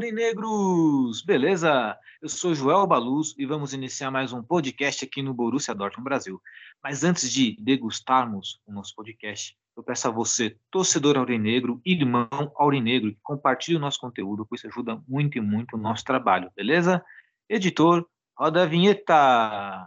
Aurinegros! Beleza? Eu sou Joel Baluz e vamos iniciar mais um podcast aqui no Borussia Dortmund Brasil. Mas antes de degustarmos o nosso podcast, eu peço a você, torcedor aurinegro, irmão aurinegro, que compartilhe o nosso conteúdo, pois isso ajuda muito e muito o nosso trabalho, beleza? Editor, roda a vinheta!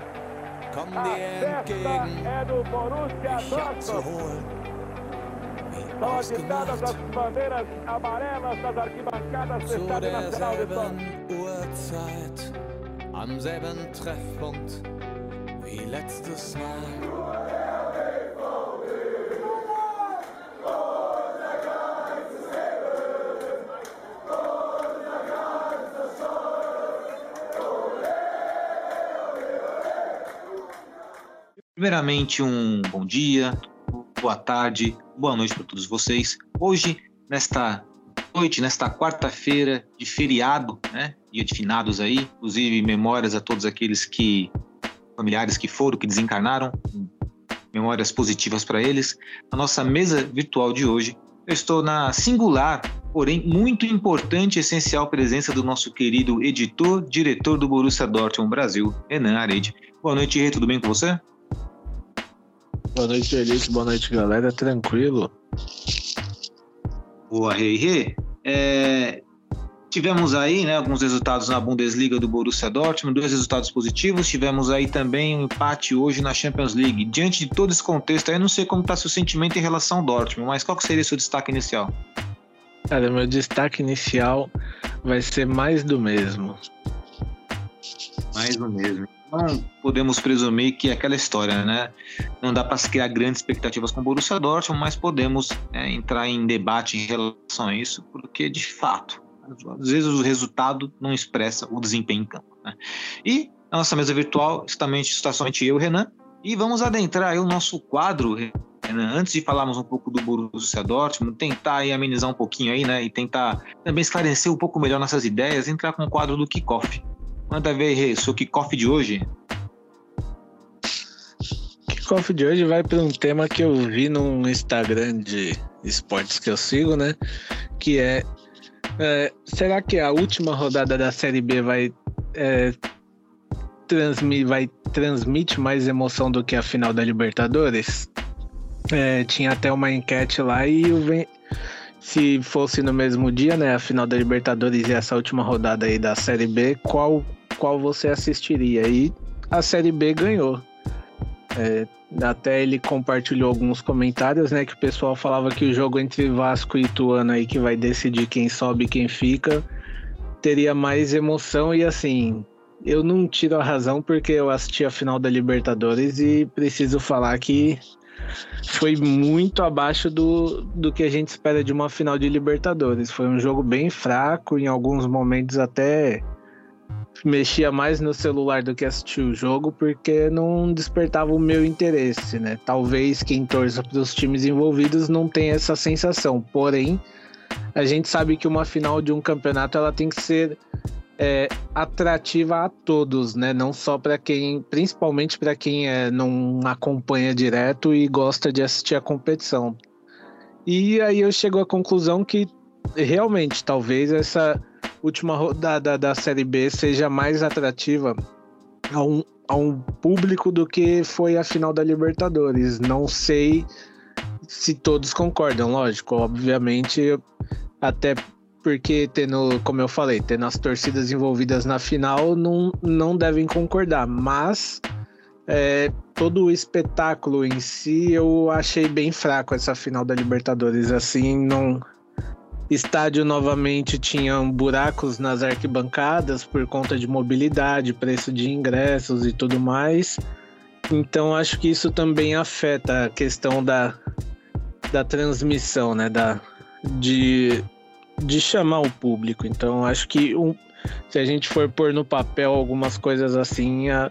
Komm dir entgegen, ich hab zu holen. Wie ausgemacht, zu derselben Uhrzeit, am selben Treffpunkt wie letztes Mal. Primeiramente, um bom dia, boa tarde, boa noite para todos vocês. Hoje, nesta noite, nesta quarta-feira de feriado, né? Dia de finados aí, inclusive memórias a todos aqueles que familiares que foram, que desencarnaram, memórias positivas para eles. Na nossa mesa virtual de hoje, eu estou na singular, porém muito importante e essencial presença do nosso querido editor, diretor do Borussia Dortmund Brasil, Renan Arede. Boa noite, Rê, tudo bem com você? Boa noite, Elite. Boa noite, galera. Tranquilo? Boa, Rei Rê. É, tivemos aí né, alguns resultados na Bundesliga do Borussia Dortmund, dois resultados positivos. Tivemos aí também um empate hoje na Champions League. Diante de todo esse contexto, aí eu não sei como está seu sentimento em relação ao Dortmund, mas qual seria seu destaque inicial? Cara, meu destaque inicial vai ser mais do mesmo. Mais do mesmo. Não podemos presumir que é aquela história, né? Não dá para se criar grandes expectativas com o Borussia Dortmund, mas podemos né, entrar em debate em relação a isso, porque de fato, às vezes o resultado não expressa o desempenho em campo. Né? E a nossa mesa virtual está somente eu, Renan, e vamos adentrar o nosso quadro, Renan, antes de falarmos um pouco do Borussia Dortmund, tentar aí amenizar um pouquinho aí, né? E tentar também esclarecer um pouco melhor nossas ideias, entrar com o quadro do kickoff. Manda ver, Rê, seu kickoff de hoje. O kickoff de hoje vai para um tema que eu vi num Instagram de esportes que eu sigo, né? Que é, é, será que a última rodada da Série B vai é, transmi, vai transmite mais emoção do que a final da Libertadores? É, tinha até uma enquete lá e o se fosse no mesmo dia, né, a final da Libertadores e essa última rodada aí da Série B, qual qual você assistiria? E a Série B ganhou. É, até ele compartilhou alguns comentários, né? Que o pessoal falava que o jogo entre Vasco e Ituano aí, que vai decidir quem sobe e quem fica, teria mais emoção. E assim, eu não tiro a razão porque eu assisti a final da Libertadores e preciso falar que foi muito abaixo do, do que a gente espera de uma final de Libertadores. Foi um jogo bem fraco, em alguns momentos até mexia mais no celular do que assistir o jogo porque não despertava o meu interesse, né? Talvez quem torça para os times envolvidos não tenha essa sensação. Porém, a gente sabe que uma final de um campeonato ela tem que ser é, atrativa a todos, né? Não só para quem, principalmente para quem é, não acompanha direto e gosta de assistir a competição. E aí eu chego à conclusão que realmente talvez essa última rodada da Série B seja mais atrativa a um, a um público do que foi a final da Libertadores. Não sei se todos concordam, lógico, obviamente, até porque tendo, como eu falei, tendo as torcidas envolvidas na final, não, não devem concordar, mas é, todo o espetáculo em si eu achei bem fraco essa final da Libertadores, assim, não estádio novamente tinha buracos nas arquibancadas por conta de mobilidade, preço de ingressos e tudo mais. Então acho que isso também afeta a questão da, da transmissão, né? Da, de, de chamar o público. Então acho que um, se a gente for pôr no papel algumas coisas assim, a,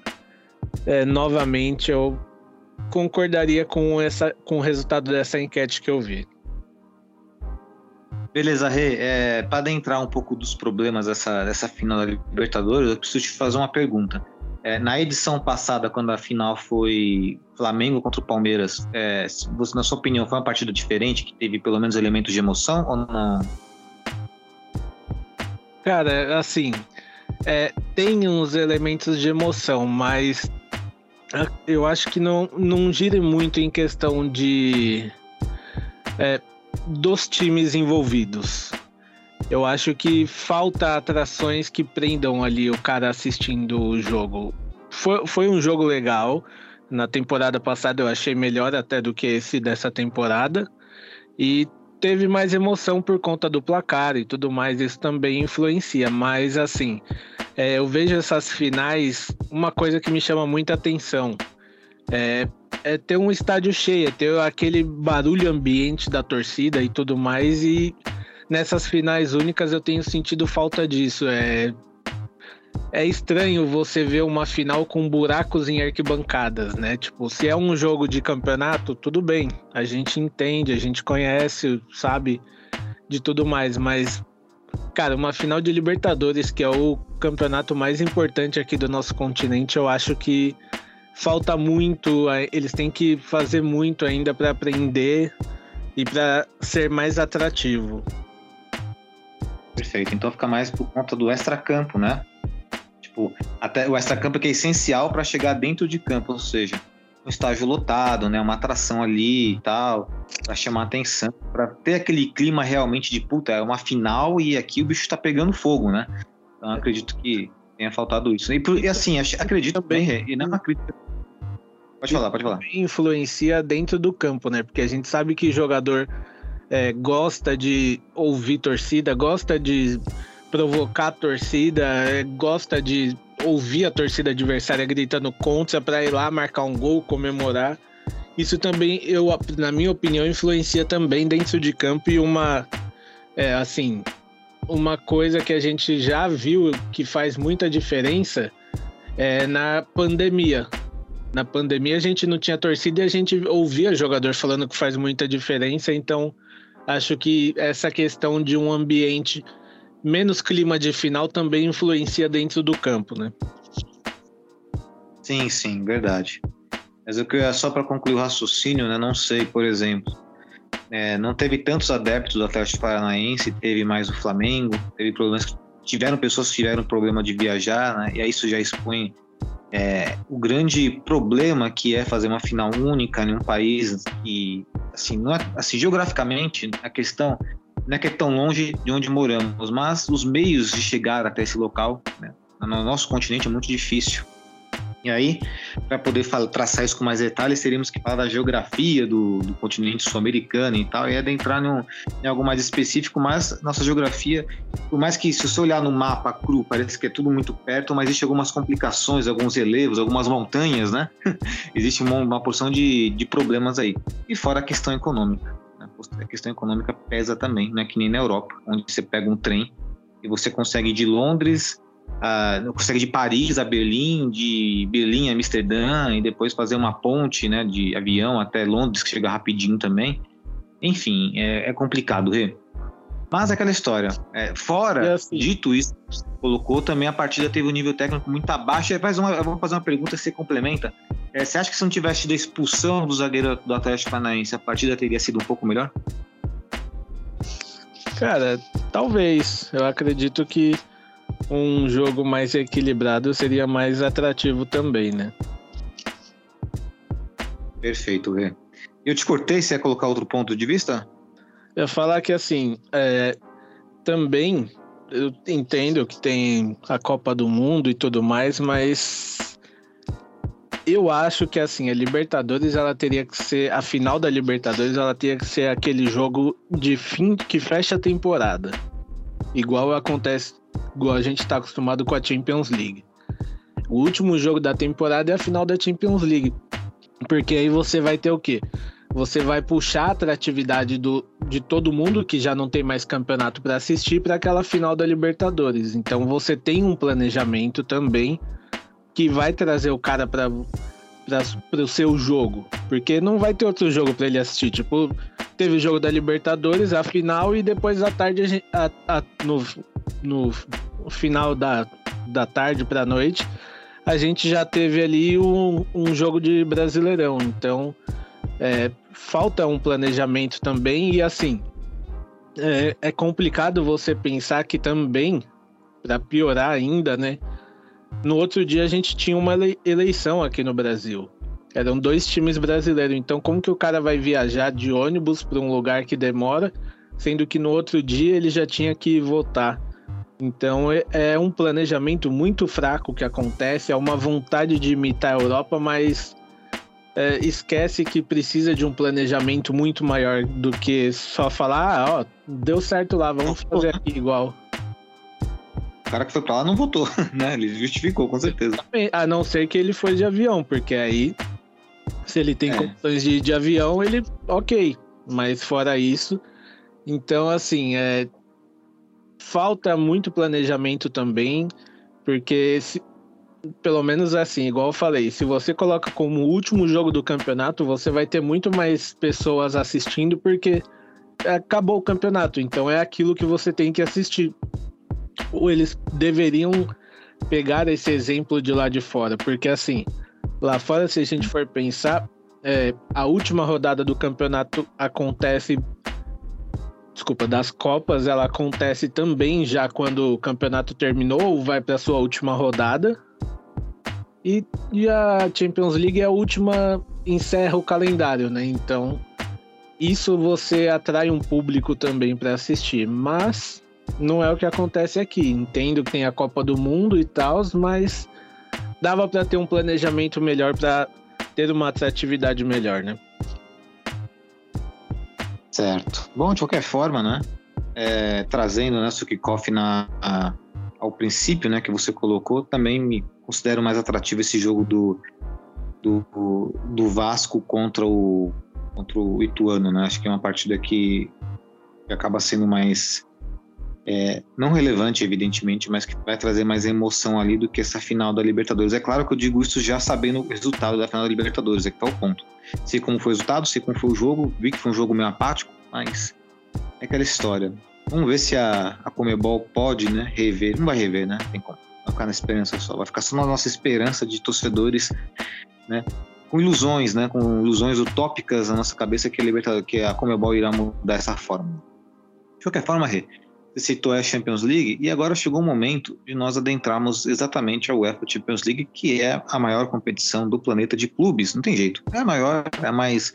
é, novamente eu concordaria com, essa, com o resultado dessa enquete que eu vi. Beleza, Rê. É, para adentrar um pouco dos problemas dessa, dessa final da Libertadores, eu preciso te fazer uma pergunta. É, na edição passada, quando a final foi Flamengo contra o Palmeiras, é, você, na sua opinião, foi uma partida diferente, que teve pelo menos elementos de emoção ou não? Cara, assim, é, tem uns elementos de emoção, mas eu acho que não, não gira muito em questão de é, dos times envolvidos. Eu acho que falta atrações que prendam ali o cara assistindo o jogo. Foi, foi um jogo legal. Na temporada passada eu achei melhor até do que esse dessa temporada. E teve mais emoção por conta do placar e tudo mais. Isso também influencia. Mas assim, é, eu vejo essas finais, uma coisa que me chama muita atenção. É, é ter um estádio cheio, é ter aquele barulho ambiente da torcida e tudo mais. E nessas finais únicas eu tenho sentido falta disso. É, é estranho você ver uma final com buracos em arquibancadas, né? Tipo, se é um jogo de campeonato, tudo bem. A gente entende, a gente conhece, sabe de tudo mais, mas cara, uma final de Libertadores, que é o campeonato mais importante aqui do nosso continente, eu acho que falta muito, eles têm que fazer muito ainda para aprender e para ser mais atrativo. Perfeito. Então fica mais por conta do extracampo, né? Tipo, até o extracampo que é essencial para chegar dentro de campo, ou seja, um estágio lotado, né? Uma atração ali e tal, para chamar atenção, para ter aquele clima realmente de puta, é uma final e aqui o bicho tá pegando fogo, né? Então acredito que tenha faltado isso. E, e assim, acredito bem, e não é uma crítica Pode falar, pode falar. Influencia dentro do campo, né? Porque a gente sabe que jogador é, gosta de ouvir torcida, gosta de provocar a torcida, é, gosta de ouvir a torcida adversária gritando contra para ir lá marcar um gol, comemorar. Isso também, eu, na minha opinião, influencia também dentro de campo e uma, é, assim, uma coisa que a gente já viu que faz muita diferença é na pandemia. Na pandemia a gente não tinha torcida e a gente ouvia jogador falando que faz muita diferença, então acho que essa questão de um ambiente menos clima de final também influencia dentro do campo, né? Sim, sim, verdade. Mas eu queria só para concluir o raciocínio, né? Não sei, por exemplo, é, não teve tantos adeptos do Atlético Paranaense, teve mais o Flamengo, teve problemas tiveram pessoas que tiveram problema de viajar, né? E aí isso já expõe é, o grande problema que é fazer uma final única em um país que, assim, não é, assim, geograficamente, a questão não é que é tão longe de onde moramos, mas os meios de chegar até esse local, né, no nosso continente é muito difícil. E aí, para poder traçar isso com mais detalhes, teríamos que falar da geografia do, do continente sul-americano e tal, e adentrar em, em algo mais específico, mas nossa geografia, por mais que se você olhar no mapa cru, parece que é tudo muito perto, mas existe algumas complicações, alguns relevos, algumas montanhas, né? existe uma, uma porção de, de problemas aí. E fora a questão econômica. Né? A questão econômica pesa também, não é que nem na Europa, onde você pega um trem e você consegue ir de Londres uh, consegue de Paris a Berlim, de Berlim a Amsterdã e depois fazer uma ponte, né, de avião até Londres que chega rapidinho também. Enfim, é, é complicado, Rê. Mas é aquela história. É, fora, assim. dito isso, colocou também a partida teve um nível técnico muito abaixo. Faz uma, eu vou fazer uma pergunta que você complementa. É, você acha que se não tivesse tido a expulsão do zagueiro do Atlético Paranaense, a partida teria sido um pouco melhor? Cara, talvez. Eu acredito que um jogo mais equilibrado seria mais atrativo também, né? Perfeito, Rê. Eu te cortei, você ia colocar outro ponto de vista? Eu ia falar que assim, é, também eu entendo que tem a Copa do Mundo e tudo mais, mas eu acho que assim, a Libertadores ela teria que ser, a final da Libertadores ela teria que ser aquele jogo de fim que fecha a temporada. Igual acontece igual a gente está acostumado com a Champions League. O último jogo da temporada é a final da Champions League. Porque aí você vai ter o quê? Você vai puxar a atratividade do, de todo mundo que já não tem mais campeonato para assistir para aquela final da Libertadores. Então você tem um planejamento também que vai trazer o cara para o seu jogo, porque não vai ter outro jogo para ele assistir. Tipo, teve o jogo da Libertadores, a final e depois à tarde a, a, no, no final da, da tarde para noite a gente já teve ali um, um jogo de Brasileirão. Então é, falta um planejamento também e assim é, é complicado você pensar que também para piorar ainda, né? No outro dia a gente tinha uma eleição aqui no Brasil. Eram dois times brasileiros. Então, como que o cara vai viajar de ônibus para um lugar que demora, sendo que no outro dia ele já tinha que votar? Então, é, é um planejamento muito fraco que acontece. É uma vontade de imitar a Europa, mas é, esquece que precisa de um planejamento muito maior do que só falar, ah, ó, deu certo lá, vamos fazer aqui igual. O cara que foi pra lá não votou, né? Ele justificou, com certeza. A não ser que ele foi de avião, porque aí, se ele tem é. condições de ir de avião, ele, ok. Mas fora isso, então, assim, é, falta muito planejamento também, porque se, pelo menos assim, igual eu falei, se você coloca como último jogo do campeonato, você vai ter muito mais pessoas assistindo, porque acabou o campeonato, então é aquilo que você tem que assistir eles deveriam pegar esse exemplo de lá de fora, porque assim, lá fora, se a gente for pensar, é, a última rodada do campeonato acontece. Desculpa, das Copas, ela acontece também já quando o campeonato terminou, ou vai para sua última rodada. E, e a Champions League é a última, encerra o calendário, né? Então, isso você atrai um público também para assistir. Mas não é o que acontece aqui. Entendo que tem a Copa do Mundo e tal, mas dava para ter um planejamento melhor para ter uma atratividade melhor, né? Certo. Bom, de qualquer forma, né? É, trazendo né, o kickoff na, a, ao princípio, né, que você colocou, também me considero mais atrativo esse jogo do, do, do Vasco contra o, contra o Ituano, né? Acho que é uma partida que, que acaba sendo mais é, não relevante, evidentemente, mas que vai trazer mais emoção ali do que essa final da Libertadores. É claro que eu digo isso já sabendo o resultado da final da Libertadores, é que tá o ponto. Sei como foi o resultado, sei como foi o jogo, vi que foi um jogo meio apático, mas é aquela história. Vamos ver se a, a Comebol pode né, rever. Não vai rever, né? Tem como. Vai ficar na esperança só. Vai ficar só na nossa esperança de torcedores, né? Com ilusões, né? Com ilusões utópicas na nossa cabeça que a, que a Comebol irá mudar essa forma. De qualquer forma, Rê, citou a Champions League e agora chegou o momento de nós adentrarmos exatamente a UEFA Champions League, que é a maior competição do planeta de clubes. Não tem jeito. É a maior, é a mais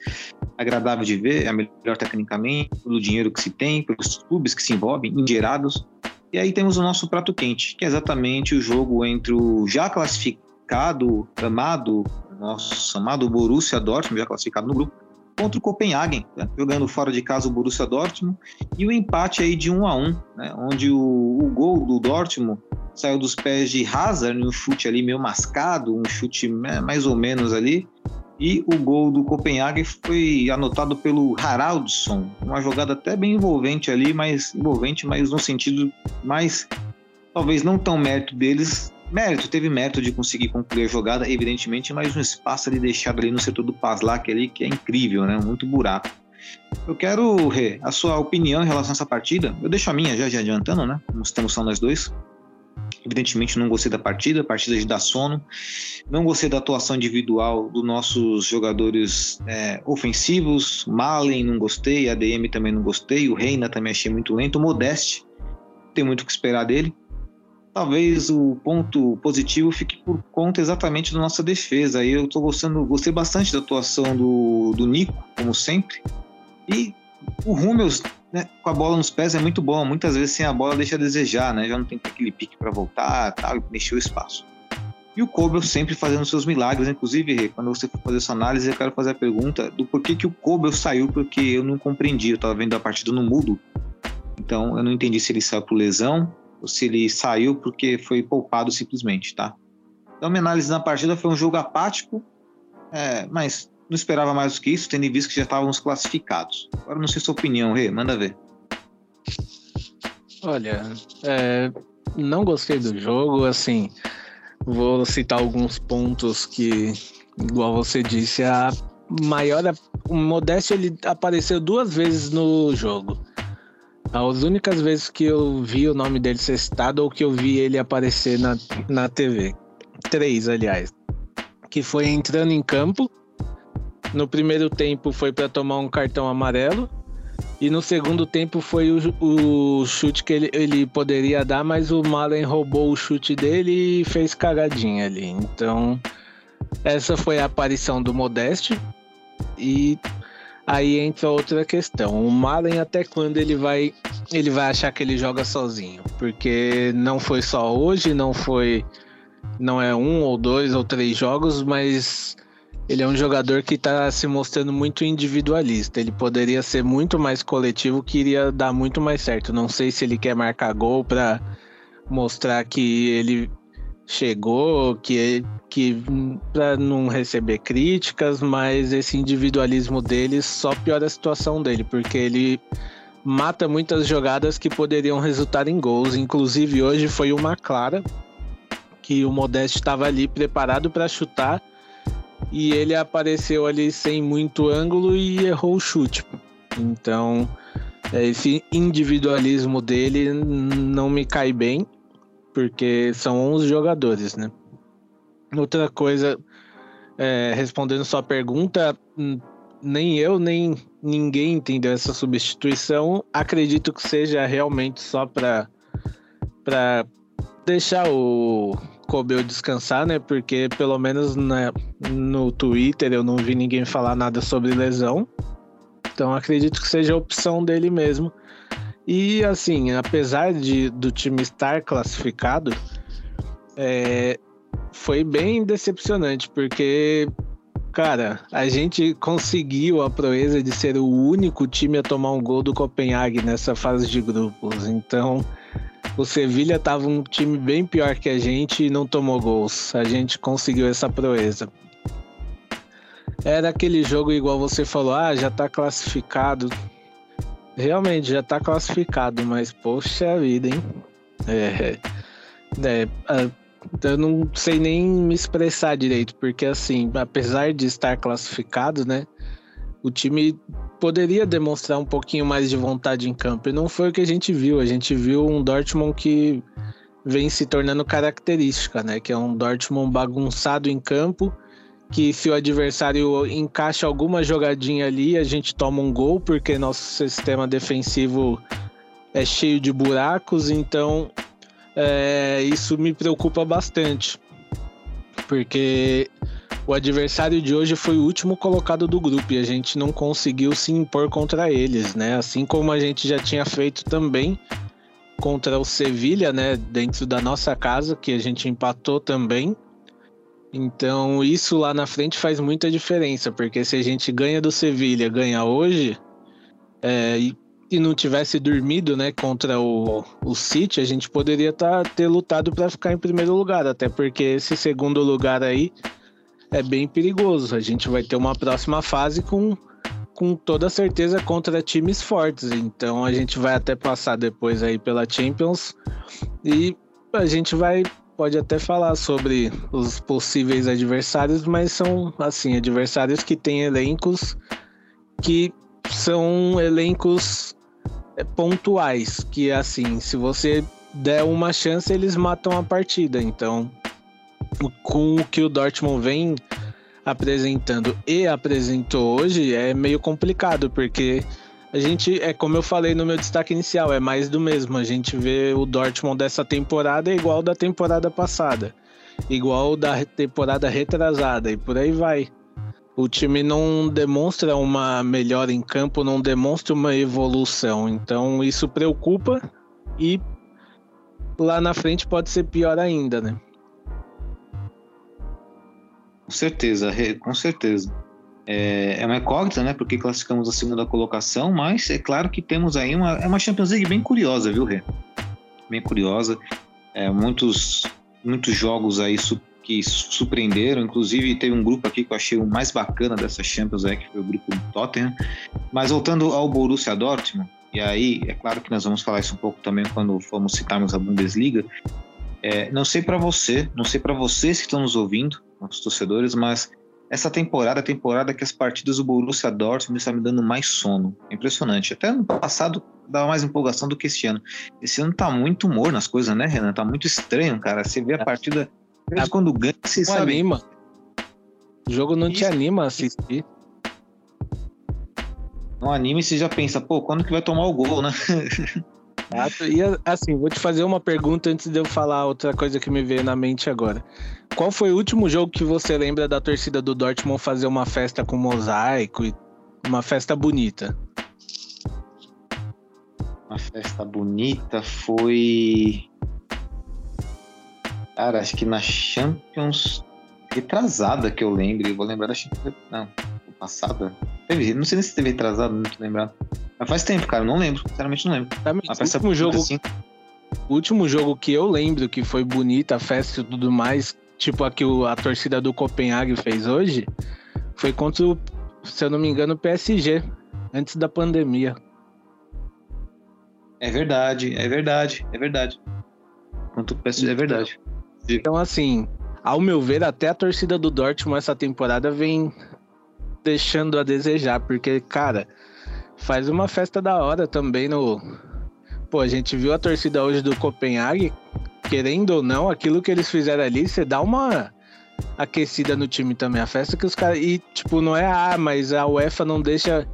agradável de ver, é a melhor tecnicamente, pelo dinheiro que se tem, pelos clubes que se envolvem, engerados. E aí temos o nosso prato quente, que é exatamente o jogo entre o já classificado, amado, nosso amado Borussia Dortmund, já classificado no grupo, contra o Copenhagen, né? jogando fora de casa o Borussia Dortmund, e o empate aí de 1 a 1 né? onde o, o, gol do Dortmund saiu dos pés de Hazard, um chute ali meio mascado, um chute né, mais ou menos ali, e o gol do Copenhagen foi anotado pelo Haraldsson, uma jogada até bem envolvente ali, mas envolvente, mas no sentido mais talvez não tão mérito deles, Mérito, teve mérito de conseguir concluir a jogada, evidentemente, mas um espaço ali deixado ali no setor do Paslak ali, que é incrível, né? Muito buraco. Eu quero, Rê, a sua opinião em relação a essa partida. Eu deixo a minha já, já adiantando, né? Como estamos só nós dois. Evidentemente não gostei da partida, partida de dar sono. Não gostei da atuação individual dos nossos jogadores é, ofensivos. Malen não gostei, a DM também não gostei, o Reina também achei muito lento. O Modeste, tem muito o que esperar dele talvez o ponto positivo fique por conta exatamente da nossa defesa. Aí eu tô gostando, gostei bastante da atuação do, do Nico, como sempre. E o Rummels, né, com a bola nos pés é muito bom. Muitas vezes sem a bola deixa a desejar, né? Já não tem aquele pique para voltar, tal, mexer o espaço. E o Kobel sempre fazendo seus milagres. Inclusive, quando você for fazer essa análise, eu quero fazer a pergunta do porquê que o Kobel saiu, porque eu não compreendi. Eu estava vendo a partida no mudo. Então, eu não entendi se ele saiu por lesão se ele saiu porque foi poupado simplesmente, tá? Então, minha análise na partida foi um jogo apático, é, mas não esperava mais do que isso, tendo em vista que já estávamos classificados. Agora não sei sua opinião, Rê, manda ver. Olha, é, não gostei do jogo, assim, vou citar alguns pontos que, igual você disse, a maior, o Modeste ele apareceu duas vezes no jogo. As únicas vezes que eu vi o nome dele ser citado ou que eu vi ele aparecer na, na TV. Três, aliás. Que foi entrando em campo. No primeiro tempo foi para tomar um cartão amarelo. E no segundo tempo foi o, o chute que ele, ele poderia dar, mas o Malen roubou o chute dele e fez cagadinha ali. Então, essa foi a aparição do Modeste. E aí entra outra questão. O Malen até quando ele vai ele vai achar que ele joga sozinho? Porque não foi só hoje, não foi não é um ou dois ou três jogos, mas ele é um jogador que está se mostrando muito individualista. Ele poderia ser muito mais coletivo, que iria dar muito mais certo. Não sei se ele quer marcar gol para mostrar que ele chegou, que, que para não receber críticas, mas esse individualismo dele só piora a situação dele, porque ele mata muitas jogadas que poderiam resultar em gols. Inclusive hoje foi uma clara que o Modeste estava ali preparado para chutar e ele apareceu ali sem muito ângulo e errou o chute. Então, esse individualismo dele não me cai bem, porque são 11 jogadores, né? Outra coisa, é, respondendo sua pergunta, nem eu, nem ninguém entendeu essa substituição. Acredito que seja realmente só para para deixar o Kobe descansar, né? Porque pelo menos na, no Twitter eu não vi ninguém falar nada sobre lesão. Então acredito que seja a opção dele mesmo. E assim, apesar de, do time estar classificado, é, foi bem decepcionante, porque, cara, a gente conseguiu a proeza de ser o único time a tomar um gol do Copenhague nessa fase de grupos. Então, o Sevilha tava um time bem pior que a gente e não tomou gols. A gente conseguiu essa proeza. Era aquele jogo igual você falou, ah, já tá classificado. Realmente já tá classificado, mas poxa vida, hein? É, é, eu não sei nem me expressar direito, porque assim, apesar de estar classificado, né? o time poderia demonstrar um pouquinho mais de vontade em campo. E não foi o que a gente viu. A gente viu um Dortmund que vem se tornando característica, né? Que é um Dortmund bagunçado em campo, que se o adversário encaixa alguma jogadinha ali, a gente toma um gol, porque nosso sistema defensivo é cheio de buracos. Então, é, isso me preocupa bastante. Porque o adversário de hoje foi o último colocado do grupo e a gente não conseguiu se impor contra eles, né? Assim como a gente já tinha feito também contra o Sevilha, né? Dentro da nossa casa, que a gente empatou também. Então isso lá na frente faz muita diferença, porque se a gente ganha do Sevilha, ganha hoje, é, e, e, não tivesse dormido, né, contra o, o City, a gente poderia tá, ter lutado para ficar em primeiro lugar, até porque esse segundo lugar aí é bem perigoso. A gente vai ter uma próxima fase com, com toda certeza contra times fortes. Então a gente vai até passar depois aí pela Champions e a gente vai pode até falar sobre os possíveis adversários, mas são assim adversários que têm elencos que são elencos é, pontuais, que assim, se você der uma chance, eles matam a partida. Então, com o que o Dortmund vem apresentando e apresentou hoje é meio complicado, porque a gente, é como eu falei no meu destaque inicial, é mais do mesmo. A gente vê o Dortmund dessa temporada é igual da temporada passada, igual da temporada retrasada e por aí vai. O time não demonstra uma melhora em campo, não demonstra uma evolução. Então isso preocupa e lá na frente pode ser pior ainda, né? Com certeza, com certeza. É, é uma incógnita, né? Porque classificamos a segunda colocação, mas é claro que temos aí uma, é uma Champions League bem curiosa, viu, Rê? Bem curiosa. É, muitos, muitos jogos aí que surpreenderam. Inclusive, teve um grupo aqui que eu achei o mais bacana dessa Champions, é, que foi o grupo do Tottenham. Mas voltando ao Borussia Dortmund, e aí é claro que nós vamos falar isso um pouco também quando formos citarmos a Bundesliga. É, não sei para você, não sei para vocês que estão nos ouvindo, nossos torcedores, mas essa temporada, a temporada que as partidas do Borussia Dortmund estão me dando mais sono. É impressionante. Até ano passado dava mais empolgação do que esse ano. Esse ano tá muito humor nas coisas, né, Renan? Tá muito estranho, cara. Você vê a partida, mesmo quando ganha, você não sabe. Anima. O jogo não Isso. te anima a assistir. Não anima e você já pensa, pô, quando que vai tomar o gol, né? E assim, vou te fazer uma pergunta antes de eu falar outra coisa que me veio na mente agora. Qual foi o último jogo que você lembra da torcida do Dortmund fazer uma festa com mosaico e uma festa bonita? Uma festa bonita foi. Cara, acho que na Champions retrasada que eu lembro. Eu vou lembrar da Champions. Não, passada. Teve, não sei nem se teve retrasado, não tô lembrado. Mas faz tempo, cara, não lembro. Sinceramente não lembro. Também, a festa último jogo, assim. O último jogo que eu lembro que foi bonita, a festa e tudo mais, tipo a que a torcida do Copenhague fez hoje, foi contra o, se eu não me engano, o PSG, antes da pandemia. É verdade, é verdade, é verdade. Quanto o PSG, é verdade. Então, assim, ao meu ver, até a torcida do Dortmund essa temporada vem deixando a desejar, porque, cara, faz uma festa da hora também no. Pô, a gente viu a torcida hoje do Copenhague, querendo ou não, aquilo que eles fizeram ali, você dá uma aquecida no time também. A festa que os caras. E, tipo, não é, ah, mas a UEFA não deixa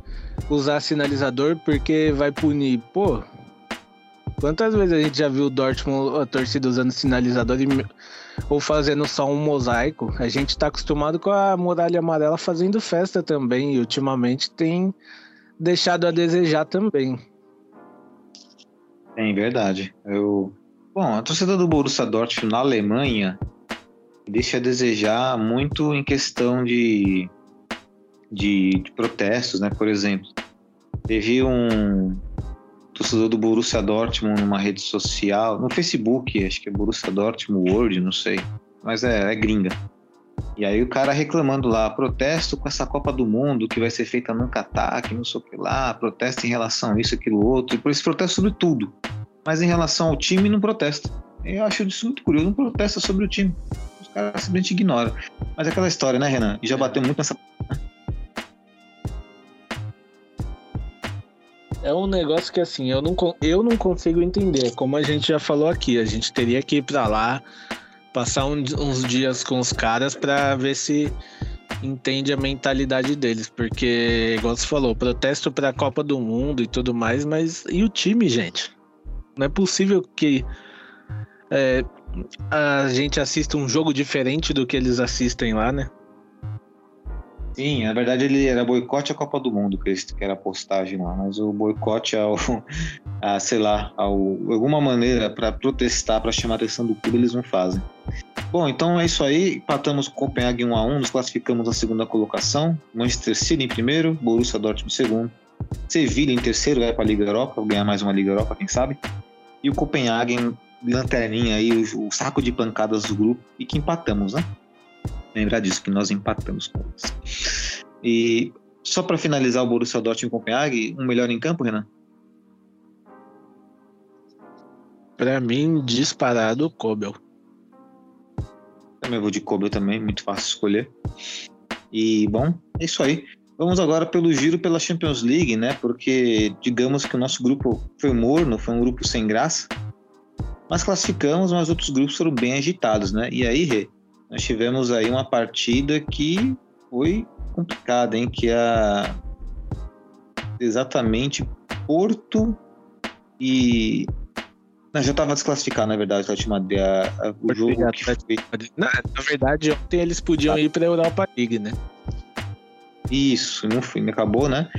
usar sinalizador porque vai punir. Pô, quantas vezes a gente já viu o Dortmund, a torcida usando sinalizador e, ou fazendo só um mosaico? A gente tá acostumado com a muralha amarela fazendo festa também, e ultimamente tem deixado a desejar também. É verdade. Eu... Bom, a torcida do Borussia Dortmund na Alemanha deixa a desejar muito em questão de, de, de protestos, né? Por exemplo, teve um torcedor do Borussia Dortmund numa rede social, no Facebook, acho que é Borussia Dortmund World, não sei, mas é, é gringa. E aí o cara reclamando lá, protesto com essa Copa do Mundo que vai ser feita num Catar, que não sei o que lá, protesto em relação a isso, aquilo, outro, e por isso protesta sobre tudo. Mas em relação ao time, não protesta. Eu acho isso muito curioso, não protesta sobre o time. Os caras simplesmente ignoram. Mas é aquela história, né, Renan? E já bateu muito nessa. É um negócio que assim, eu não, eu não consigo entender. Como a gente já falou aqui, a gente teria que ir para lá, passar um, uns dias com os caras para ver se entende a mentalidade deles, porque, igual você falou, protesto para a Copa do Mundo e tudo mais, mas e o time, gente? Não é possível que é, a gente assista um jogo diferente do que eles assistem lá, né? Sim, na verdade ele era boicote à Copa do Mundo, que, era a postagem lá, mas o boicote ao, a, sei lá, ao, alguma maneira para protestar, para chamar a atenção do clube, eles não fazem. Bom, então é isso aí, empatamos com Copenhague 1 a 1 nos classificamos na segunda colocação, Manchester City em primeiro, Borussia Dortmund em segundo, Sevilha em terceiro, vai para a Liga Europa, ganhar mais uma Liga Europa, quem sabe, e o Copenhague lanterninha aí, o, o saco de pancadas do grupo, e que empatamos, né? lembrar disso, que nós empatamos com eles. E só para finalizar o Borussia Dortmund e Copenhague, um melhor em campo, Renan? Para mim, disparado o Kobel. Também vou de Kobel também, muito fácil escolher. E bom, é isso aí. Vamos agora pelo giro pela Champions League, né? Porque digamos que o nosso grupo foi morno, foi um grupo sem graça. Mas classificamos, mas outros grupos foram bem agitados, né? E aí, Rê, nós tivemos aí uma partida que foi complicada, hein? Que é exatamente Porto e não, já estava desclassificado, na verdade, o Atlético Madrid. A, a, o jogo que foi... Não, na verdade, ontem eles podiam ir para a Europa League, né? Isso, não foi, acabou, né?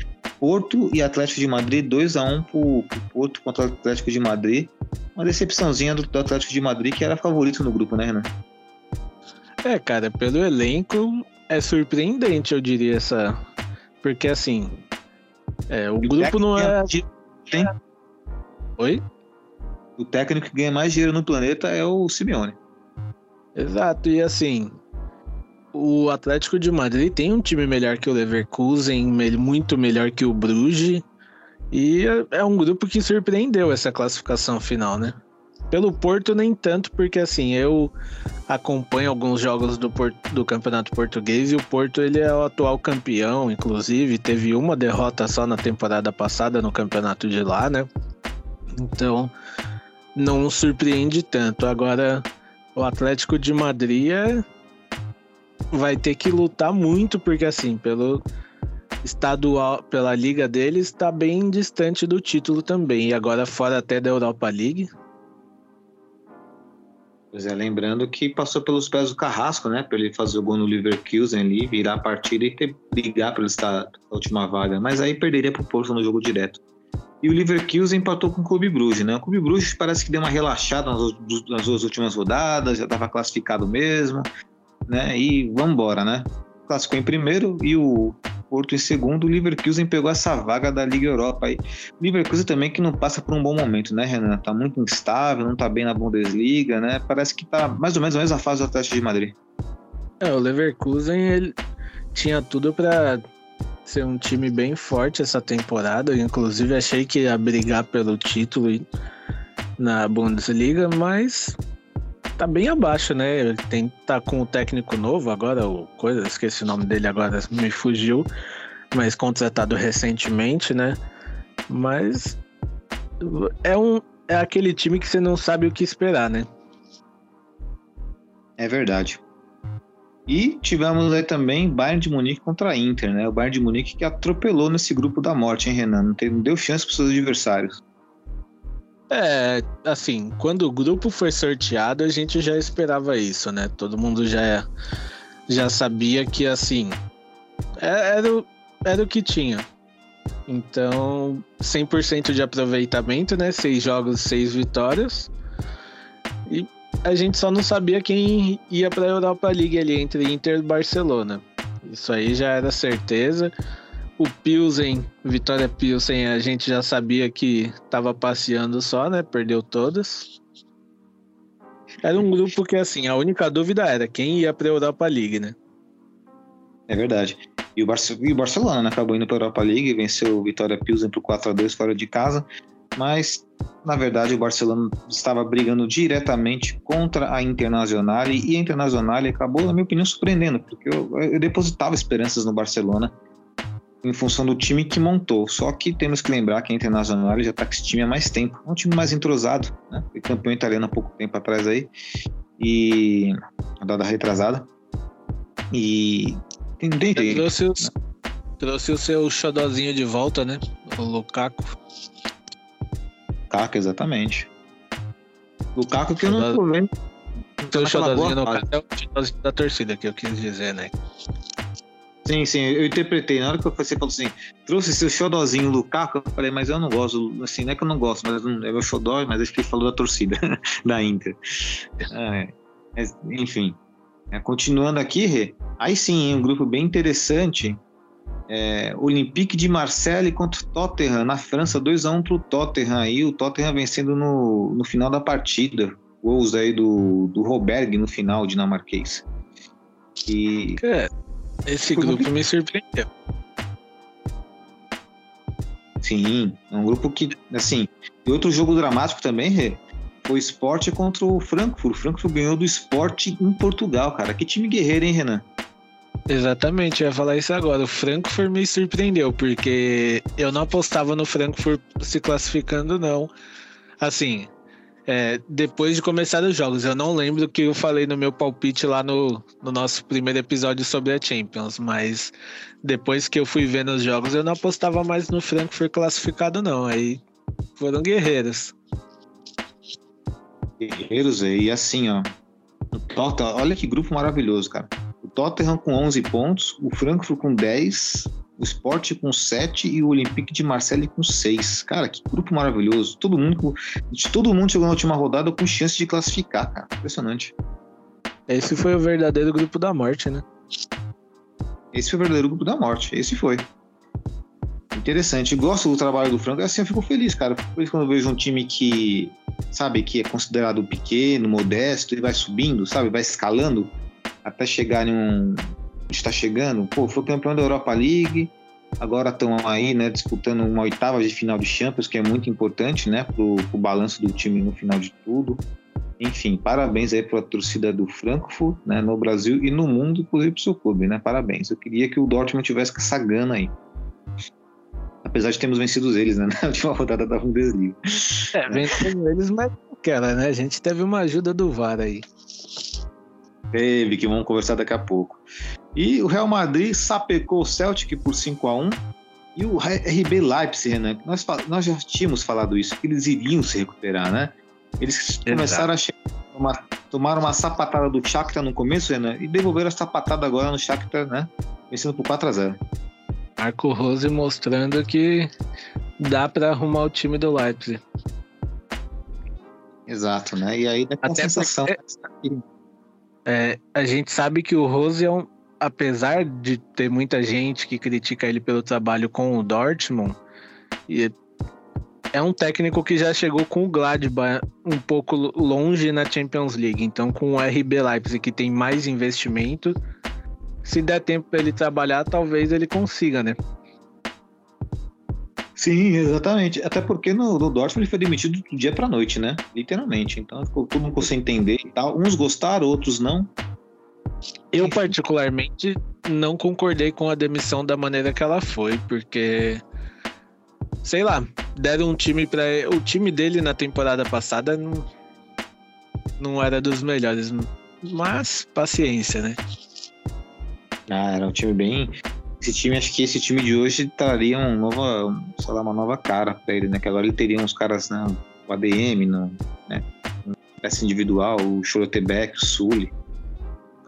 Porto e Atlético de Madrid, 2x1 um pro, pro Porto contra o Atlético de Madrid. Uma decepçãozinha do, do Atlético de Madrid, que era favorito no grupo, né, Renan? É, cara, pelo elenco é surpreendente, eu diria essa. Porque assim, é, o, o grupo não é. Tem... Oi? O técnico que ganha mais dinheiro no planeta é o Simeone. Exato, e assim, o Atlético de Madrid tem um time melhor que o Leverkusen, muito melhor que o Bruges, e é um grupo que surpreendeu essa classificação final, né? Pelo Porto, nem tanto, porque assim, eu acompanho alguns jogos do, do Campeonato Português e o Porto ele é o atual campeão, inclusive, teve uma derrota só na temporada passada no campeonato de lá, né? Então, não surpreende tanto. Agora, o Atlético de Madrid é... vai ter que lutar muito, porque assim, pelo estadual, pela liga deles, está bem distante do título também. E agora fora até da Europa League. Pois é, lembrando que passou pelos pés do Carrasco, né? Para ele fazer o gol no Leverkusen ali, virar a partida e ter, brigar para ele estar na última vaga. Mas aí perderia para o Porto no jogo direto. E o Leverkusen empatou com o Clube Bruges, né? O Clube Bruges parece que deu uma relaxada nas, nas duas últimas rodadas, já estava classificado mesmo, né? E vamos embora, né? Classificou em primeiro e o Porto em segundo, o Leverkusen pegou essa vaga da Liga Europa aí. O Leverkusen também que não passa por um bom momento, né, Renan? Tá muito instável, não tá bem na Bundesliga, né? Parece que tá mais ou menos na mesma fase do Atlético de Madrid. É, o Leverkusen ele tinha tudo para ser um time bem forte essa temporada. Inclusive achei que ia brigar pelo título na Bundesliga, mas tá bem abaixo, né? Ele tem tá com o técnico novo agora, o coisa, esqueci o nome dele agora, me fugiu, mas contratado recentemente, né? Mas é um é aquele time que você não sabe o que esperar, né? É verdade. E tivemos aí também Bayern de Munique contra a Inter, né? O Bayern de Munique que atropelou nesse grupo da morte, hein, Renan? Não, tem, não deu chance para seus adversários. É, assim, quando o grupo foi sorteado, a gente já esperava isso, né? Todo mundo já, já sabia que, assim, é, era, era o que tinha. Então, 100% de aproveitamento, né? Seis jogos, seis vitórias. E a gente só não sabia quem ia para a Europa League ali entre Inter e Barcelona. Isso aí já era certeza. O Pilsen, Vitória Pilsen, a gente já sabia que tava passeando só, né? Perdeu todas. Era um grupo que, assim, a única dúvida era quem ia pra Europa League, né? É verdade. E o, Barce e o Barcelona né? acabou indo pra Europa League, venceu o Vitória Pilsen por 4x2 fora de casa. Mas, na verdade, o Barcelona estava brigando diretamente contra a Internacional e a Internacional acabou, na minha opinião, surpreendendo, porque eu, eu depositava esperanças no Barcelona em função do time que montou. Só que temos que lembrar que a Internacional já está com esse time há mais tempo. É um time mais entrosado, né? Foi campeão italiano há pouco tempo atrás aí. E. A dada retrasada. E. Tem, tem. Trouxe, os, né? trouxe o seu xodozinho de volta, né? O Lukaku. Lukaku, exatamente. Lukaku que eu não tô vendo. Seu xodozinho no é o xodozinho da torcida que eu quis dizer, né? Sim, sim, eu interpretei. Na hora que você falou assim, trouxe seu xodozinho Lukaku, eu falei, mas eu não gosto, assim, não é que eu não gosto, mas é meu xodó, mas acho que ele falou da torcida, da Inter. É, enfim, é, continuando aqui, Rê, aí sim, um grupo bem interessante, é, Olympique de Marseille contra o Tottenham, na França, 2x1 pro Tottenham, aí o Tottenham vencendo no, no final da partida, gols aí do, do Roberg no final, dinamarquês. E... É esse grupo me surpreendeu. Sim, é um grupo que, assim, e outro jogo dramático também, Rê, foi o Sport contra o Frankfurt. O Frankfurt ganhou do Sport em Portugal, cara. Que time guerreiro, hein, Renan? Exatamente, eu ia falar isso agora. O Frankfurt me surpreendeu, porque eu não apostava no Frankfurt se classificando, não. Assim, é, depois de começar os jogos. Eu não lembro o que eu falei no meu palpite lá no, no nosso primeiro episódio sobre a Champions, mas depois que eu fui vendo os jogos, eu não apostava mais no Frankfurt classificado, não. Aí foram guerreiros. Guerreiros, e assim, ó. O Tottenham, olha que grupo maravilhoso, cara. O Tottenham com 11 pontos, o Frankfurt com 10, o Sport com 7 e o Olympique de Marseille com 6. Cara, que grupo maravilhoso. Todo mundo, todo mundo chegou na última rodada com chance de classificar, cara. Impressionante. Esse foi o verdadeiro grupo da morte, né? Esse foi o verdadeiro grupo da morte. Esse foi. Interessante. Gosto do trabalho do Franco. Assim eu fico feliz, cara. Fico feliz quando eu vejo um time que, sabe, que é considerado pequeno, modesto, e vai subindo, sabe, vai escalando até chegar em um. Está chegando. Pô, foi campeão da Europa League. Agora estão aí, né, disputando uma oitava de final de Champions, que é muito importante, né, pro, pro balanço do time no final de tudo. Enfim, parabéns aí para a torcida do Frankfurt, né, no Brasil e no mundo, inclusive para o seu clube, né? Parabéns. Eu queria que o Dortmund tivesse com essa gana aí. Apesar de termos vencido eles, né, na última rodada da Bundesliga. É, vencemos eles, mas aquela, né? A gente teve uma ajuda do VAR aí. Teve, que vamos conversar daqui a pouco. E o Real Madrid sapecou o Celtic por 5 a 1 e o RB Leipzig, Renan, nós, nós já tínhamos falado isso, que eles iriam se recuperar, né? Eles Exato. começaram a chegar, uma, uma sapatada do Shakhtar no começo, Renan, e devolveram a sapatada agora no Shakhtar, né? Vencendo por 4 a 0 Marco Rose mostrando que dá para arrumar o time do Leipzig. Exato, né? E aí dá a sensação. Porque, é, a gente sabe que o Rose é um, apesar de ter muita gente que critica ele pelo trabalho com o Dortmund, é um técnico que já chegou com o Gladbach um pouco longe na Champions League. Então, com o RB Leipzig, que tem mais investimento, se der tempo para ele trabalhar, talvez ele consiga, né? Sim, exatamente. Até porque no, no Dortmund ele foi demitido do dia para noite, né? Literalmente. Então ficou todo mundo sem entender e tal. Uns gostaram, outros não. Eu, particularmente, não concordei com a demissão da maneira que ela foi, porque. Sei lá, deram um time para O time dele na temporada passada não, não era dos melhores. Mas, paciência, né? Ah, era um time bem. Esse time, acho que esse time de hoje traria um nova, sei lá, uma nova cara para ele, né? Que agora ele teria uns caras, né? O ADM, né? Peça individual, o Chorotebeck, o Sully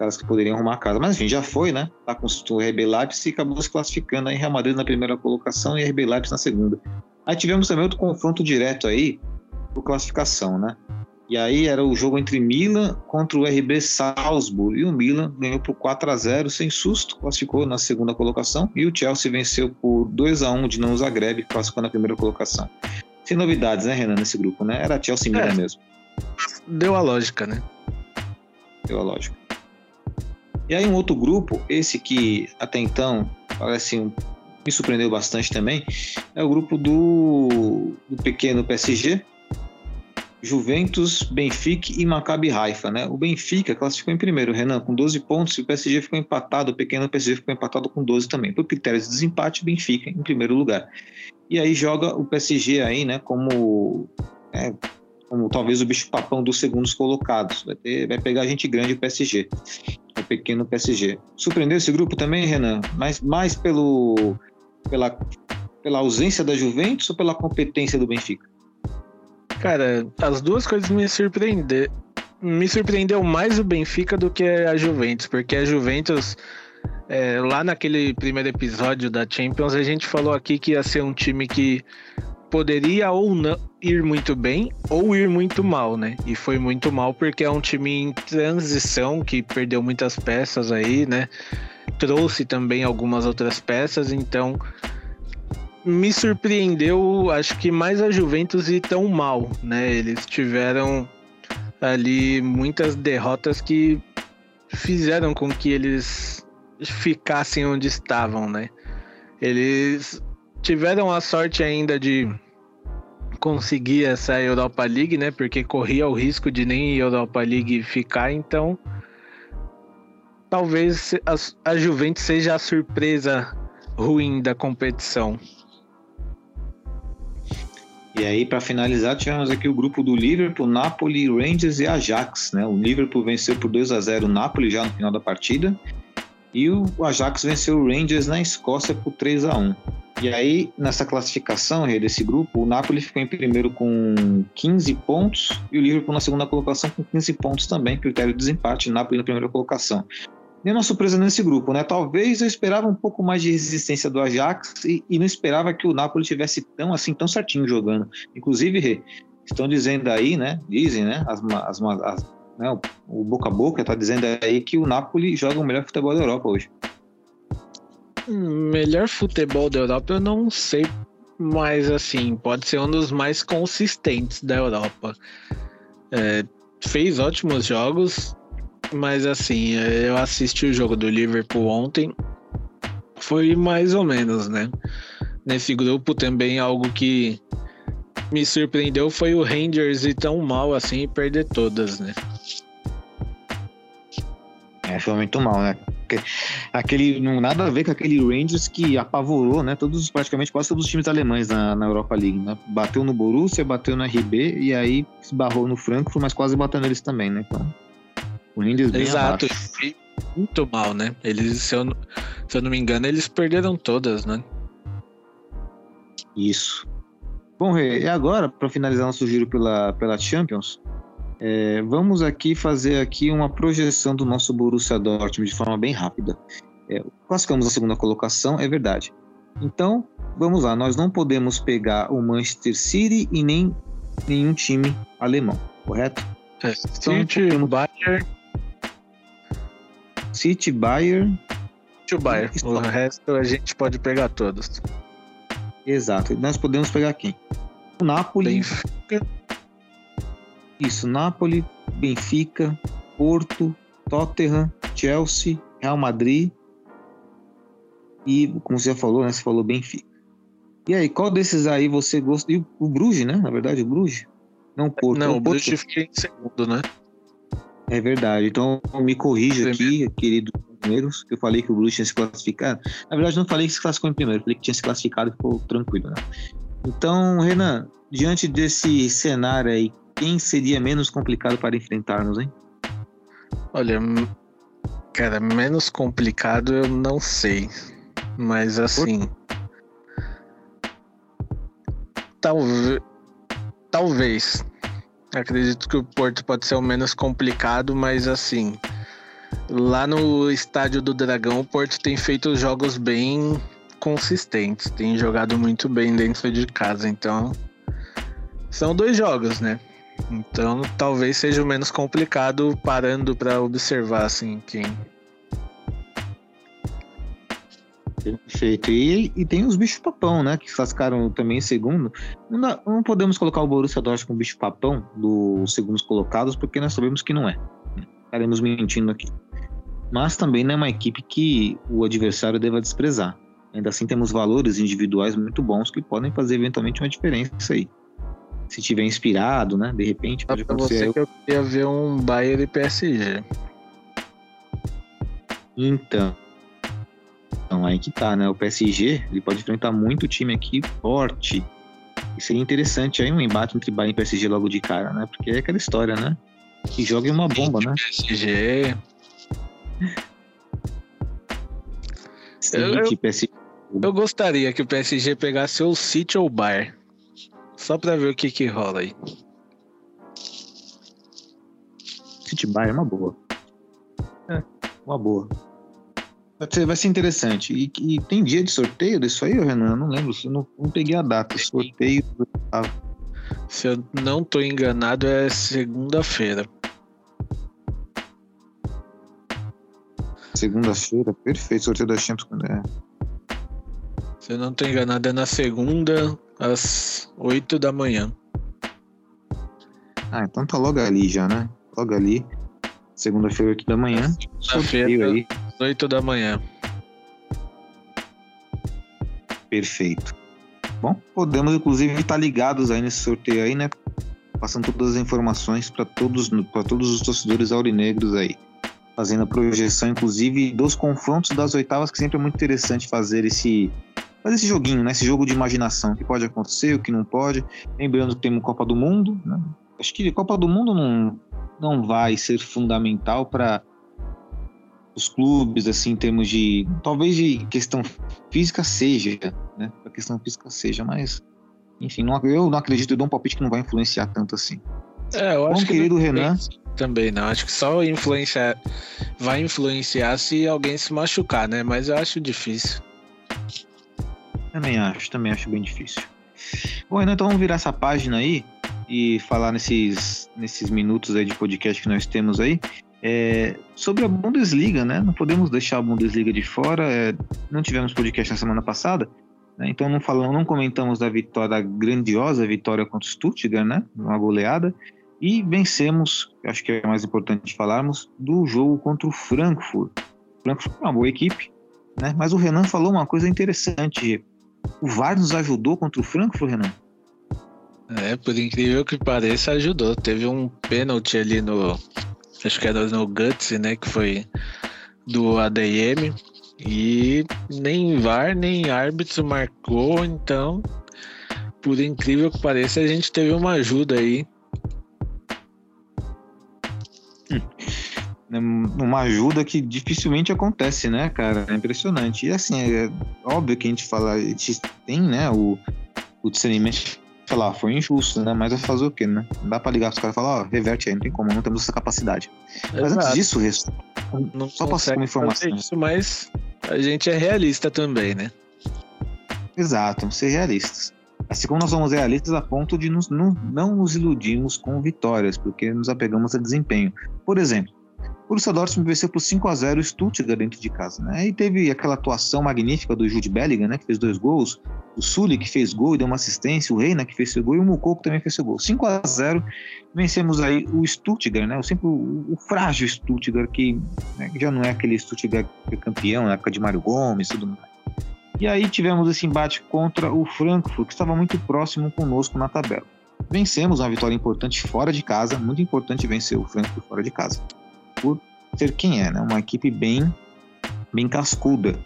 caras que poderiam arrumar a casa. Mas enfim, já foi, né? Tá com o RB Leipzig e acabou se classificando aí Real Madrid na primeira colocação e RB Leipzig na segunda. Aí tivemos também outro confronto direto aí por classificação, né? E aí era o jogo entre Milan contra o RB Salzburg. E o Milan ganhou por 4 a 0 sem susto, classificou na segunda colocação. E o Chelsea venceu por 2 a 1 de não Zagreb, classificou na primeira colocação. Sem novidades, né, Renan, nesse grupo, né? Era Chelsea e Milan é. mesmo. Deu a lógica, né? Deu a lógica. E aí um outro grupo, esse que até então parece um, me surpreendeu bastante também, é o grupo do, do pequeno PSG, Juventus, Benfica e Maccabi Haifa, né? O Benfica classificou em primeiro, Renan, com 12 pontos, e o PSG ficou empatado, o pequeno PSG ficou empatado com 12 também. Por critérios de desempate, Benfica em primeiro lugar. E aí joga o PSG aí, né, como, é, como talvez o bicho papão dos segundos colocados. Vai, ter, vai pegar gente grande o PSG pequeno PSG. Surpreendeu esse grupo também, Renan? Mas mais pelo, pela, pela ausência da Juventus ou pela competência do Benfica? Cara, as duas coisas me surpreenderam. Me surpreendeu mais o Benfica do que a Juventus, porque a Juventus, é, lá naquele primeiro episódio da Champions, a gente falou aqui que ia ser um time que poderia ou não ir muito bem ou ir muito mal, né? E foi muito mal porque é um time em transição que perdeu muitas peças aí, né? Trouxe também algumas outras peças, então me surpreendeu, acho que mais a Juventus e tão mal, né? Eles tiveram ali muitas derrotas que fizeram com que eles ficassem onde estavam, né? Eles tiveram a sorte ainda de conseguir essa Europa League, né? Porque corria o risco de nem Europa League ficar, então talvez a, a Juventus seja a surpresa ruim da competição. E aí, para finalizar, tivemos aqui o grupo do Liverpool, Napoli, Rangers e Ajax. Né? O Liverpool venceu por 2 a 0 o Napoli já no final da partida. E o Ajax venceu o Rangers na Escócia por 3 a 1 e aí, nessa classificação desse grupo, o Napoli ficou em primeiro com 15 pontos e o Liverpool na segunda colocação com 15 pontos também, critério de desempate, Napoli na primeira colocação. Nenhuma surpresa nesse grupo, né? Talvez eu esperava um pouco mais de resistência do Ajax e, e não esperava que o Napoli tivesse tão assim, tão certinho jogando. Inclusive, estão dizendo aí, né? Dizem, né? As, as, as né? O, o boca a boca está dizendo aí que o Napoli joga o melhor futebol da Europa hoje. melhor futebol da Europa eu não sei, mas assim, pode ser um dos mais consistentes da Europa. É, fez ótimos jogos, mas assim, é, eu assisti o jogo do Liverpool ontem, foi mais ou menos, né? Nesse grupo também algo que me surpreendeu foi o Rangers ir tão mal assim e perder todas, né? É, foi muito mal, né? Aquele, não nada a ver com aquele Rangers que apavorou, né? Todos, praticamente quase todos os times alemães na, na Europa League, né? Bateu no Borussia, bateu no RB e aí esbarrou no Frankfurt, mas quase bateu neles também, né? Então, o Rangers bem Exato. abaixo. Muito mal, né? Eles, se eu, se eu não me engano, eles perderam todas, né? Isso. Bom, Rê, e agora, para finalizar nosso giro pela, pela Champions, é, vamos aqui fazer aqui uma projeção do nosso Borussia Dortmund de forma bem rápida. É, classificamos a segunda colocação, é verdade. Então, vamos lá, nós não podemos pegar o Manchester City e nem nenhum time alemão, correto? É, City, temos- Bayern, City, Bayern, o Bayern. O resto a gente pode pegar todos. exato. Nós podemos pegar quem? O Napoli, Benfica, Isso, Napoli, Benfica, Porto, Tottenham, Chelsea, Real Madrid e, como você já falou, né? Você falou Benfica. E aí, qual desses aí você gosta? E o, o Bruges, né? Na verdade, o Bruges. Não, o Porto. Não, o Porto. Bruges fica em segundo, né? É verdade. Então, me corrija aqui, querido primeiros, que eu falei que o Bruges tinha se classificado. Na verdade, não falei que se classificou em primeiro, falei que tinha se classificado e ficou tranquilo, né? Então, Renan, diante desse cenário aí, quem seria menos complicado para enfrentarmos, hein? Olha, cara, menos complicado eu não sei. Mas assim. Talvez. Talvez. Acredito que o Porto pode ser o menos complicado, mas assim. Lá no estádio do Dragão, o Porto tem feito jogos bem consistentes. Tem jogado muito bem dentro de casa. Então. São dois jogos, né? Então talvez seja o menos complicado parando pra observar assim quem. Perfeito. E, e tem os bichos papão, né? Que classificaram também em segundo. Não, não podemos colocar o Borussia Dortmund como bicho papão dos segundos colocados, porque nós sabemos que não é. Estaremos mentindo aqui. Mas também não é uma equipe que o adversário deva desprezar. Ainda assim temos valores individuais muito bons que podem fazer eventualmente uma diferença aí. Se tiver inspirado, né? De repente pode acontecer. você que eu queria ver um Bayern e PSG. Então, então, aí que tá, né? O PSG, ele pode enfrentar muito time aqui forte. E seria interessante aí um embate entre Bayern e PSG logo de cara, né? Porque é aquela história, né? Que joga uma bomba, né? PSG. City, PSG. Eu gostaria que o PSG pegasse ou o City ou o Bayern. Só pra ver o que que rola aí. City Bayern é uma boa. É, uma boa. Vai ser, vai ser interessante. E, e tem dia de sorteio disso aí, Renan? Eu não lembro, eu não, não peguei a data. Sorteio. Se eu não tô enganado, é segunda-feira. Segunda-feira, perfeito. Sorteio da Champions. É. Se eu não tô enganado, é na segunda, às 8 da manhã. Ah, então tá logo ali já, né? Logo ali. Segunda-feira, 8 da manhã. Segunda-feira, aí. às 8 da manhã. Perfeito. Bom, podemos inclusive estar ligados aí nesse sorteio aí, né? Passando todas as informações para todos, para todos os torcedores aurinegros aí. Fazendo a projeção, inclusive, dos confrontos das oitavas, que sempre é muito interessante fazer esse, fazer esse joguinho, né? Esse jogo de imaginação. O que pode acontecer, o que não pode. Lembrando que temos Copa do Mundo, né? Acho que Copa do Mundo não, não vai ser fundamental para os clubes, assim, em termos de. Talvez de questão física seja, né? A questão física seja, mas. Enfim, não- eu não acredito, eu dou um palpite que não vai influenciar tanto assim. É, eu Bom, acho que querido Renan. Também não. Acho que só influenciar. Vai influenciar se alguém se machucar, né? Mas eu acho difícil. Também acho, também acho bem difícil. Bom, Renan, então vamos virar essa página aí e falar nesses, nesses minutos aí de podcast que nós temos aí. É, sobre a Bundesliga, né? Não podemos deixar a Bundesliga de fora. É, não tivemos podcast na semana passada, né? então não falamos, não comentamos da vitória, da grandiosa vitória contra o Stuttgart, né? Uma goleada. E vencemos, acho que é mais importante falarmos, do jogo contra o Frankfurt. O Frankfurt é uma boa equipe, né? Mas o Renan falou uma coisa interessante. O VAR nos ajudou contra o Frankfurt, Renan? É, por incrível que pareça, ajudou. Teve um pênalti ali no. Acho que era no Guts, né? Que foi do ADM. E nem VAR, nem árbitro marcou, então, por incrível que pareça, a gente teve uma ajuda aí. Hum. Uma ajuda que dificilmente acontece, né, cara? É impressionante. E assim, é óbvio que a gente fala, a gente tem, né, o, o discernimento falar, foi injusto, né? Mas vai fazer o quê, né? Não dá pra ligar os caras e falar, ó, reverte aí, não tem como, não temos essa capacidade. Mas Exato. antes disso, Resto, Não só passar uma informação. Isso, mas a gente é realista também, né? Exato, ser realistas. Assim como nós somos realistas a ponto de nos, não, não nos iludirmos com vitórias, porque nos apegamos a desempenho. Por exemplo, o Borussia Dortmund venceu por 5 a 0 o Stuttgart dentro de casa, né? E teve aquela atuação magnífica do Jude Bellingham, né? Que fez dois gols. O Sully, que fez gol e deu uma assistência. O Reina, que fez seu gol. E o Mukoko também fez seu gol. 5 a 0 Vencemos aí o Stuttgart, né? O, sempre o, o frágil Stuttgart, que, né, que já não é aquele Stuttgart campeão na época de Mário Gomes e tudo mais. E aí tivemos esse embate contra o Frankfurt, que estava muito próximo conosco na tabela. Vencemos uma vitória importante fora de casa, muito importante vencer o Frankfurt fora de casa. Por ser quem é, né? Uma equipe bem, bem cascuda.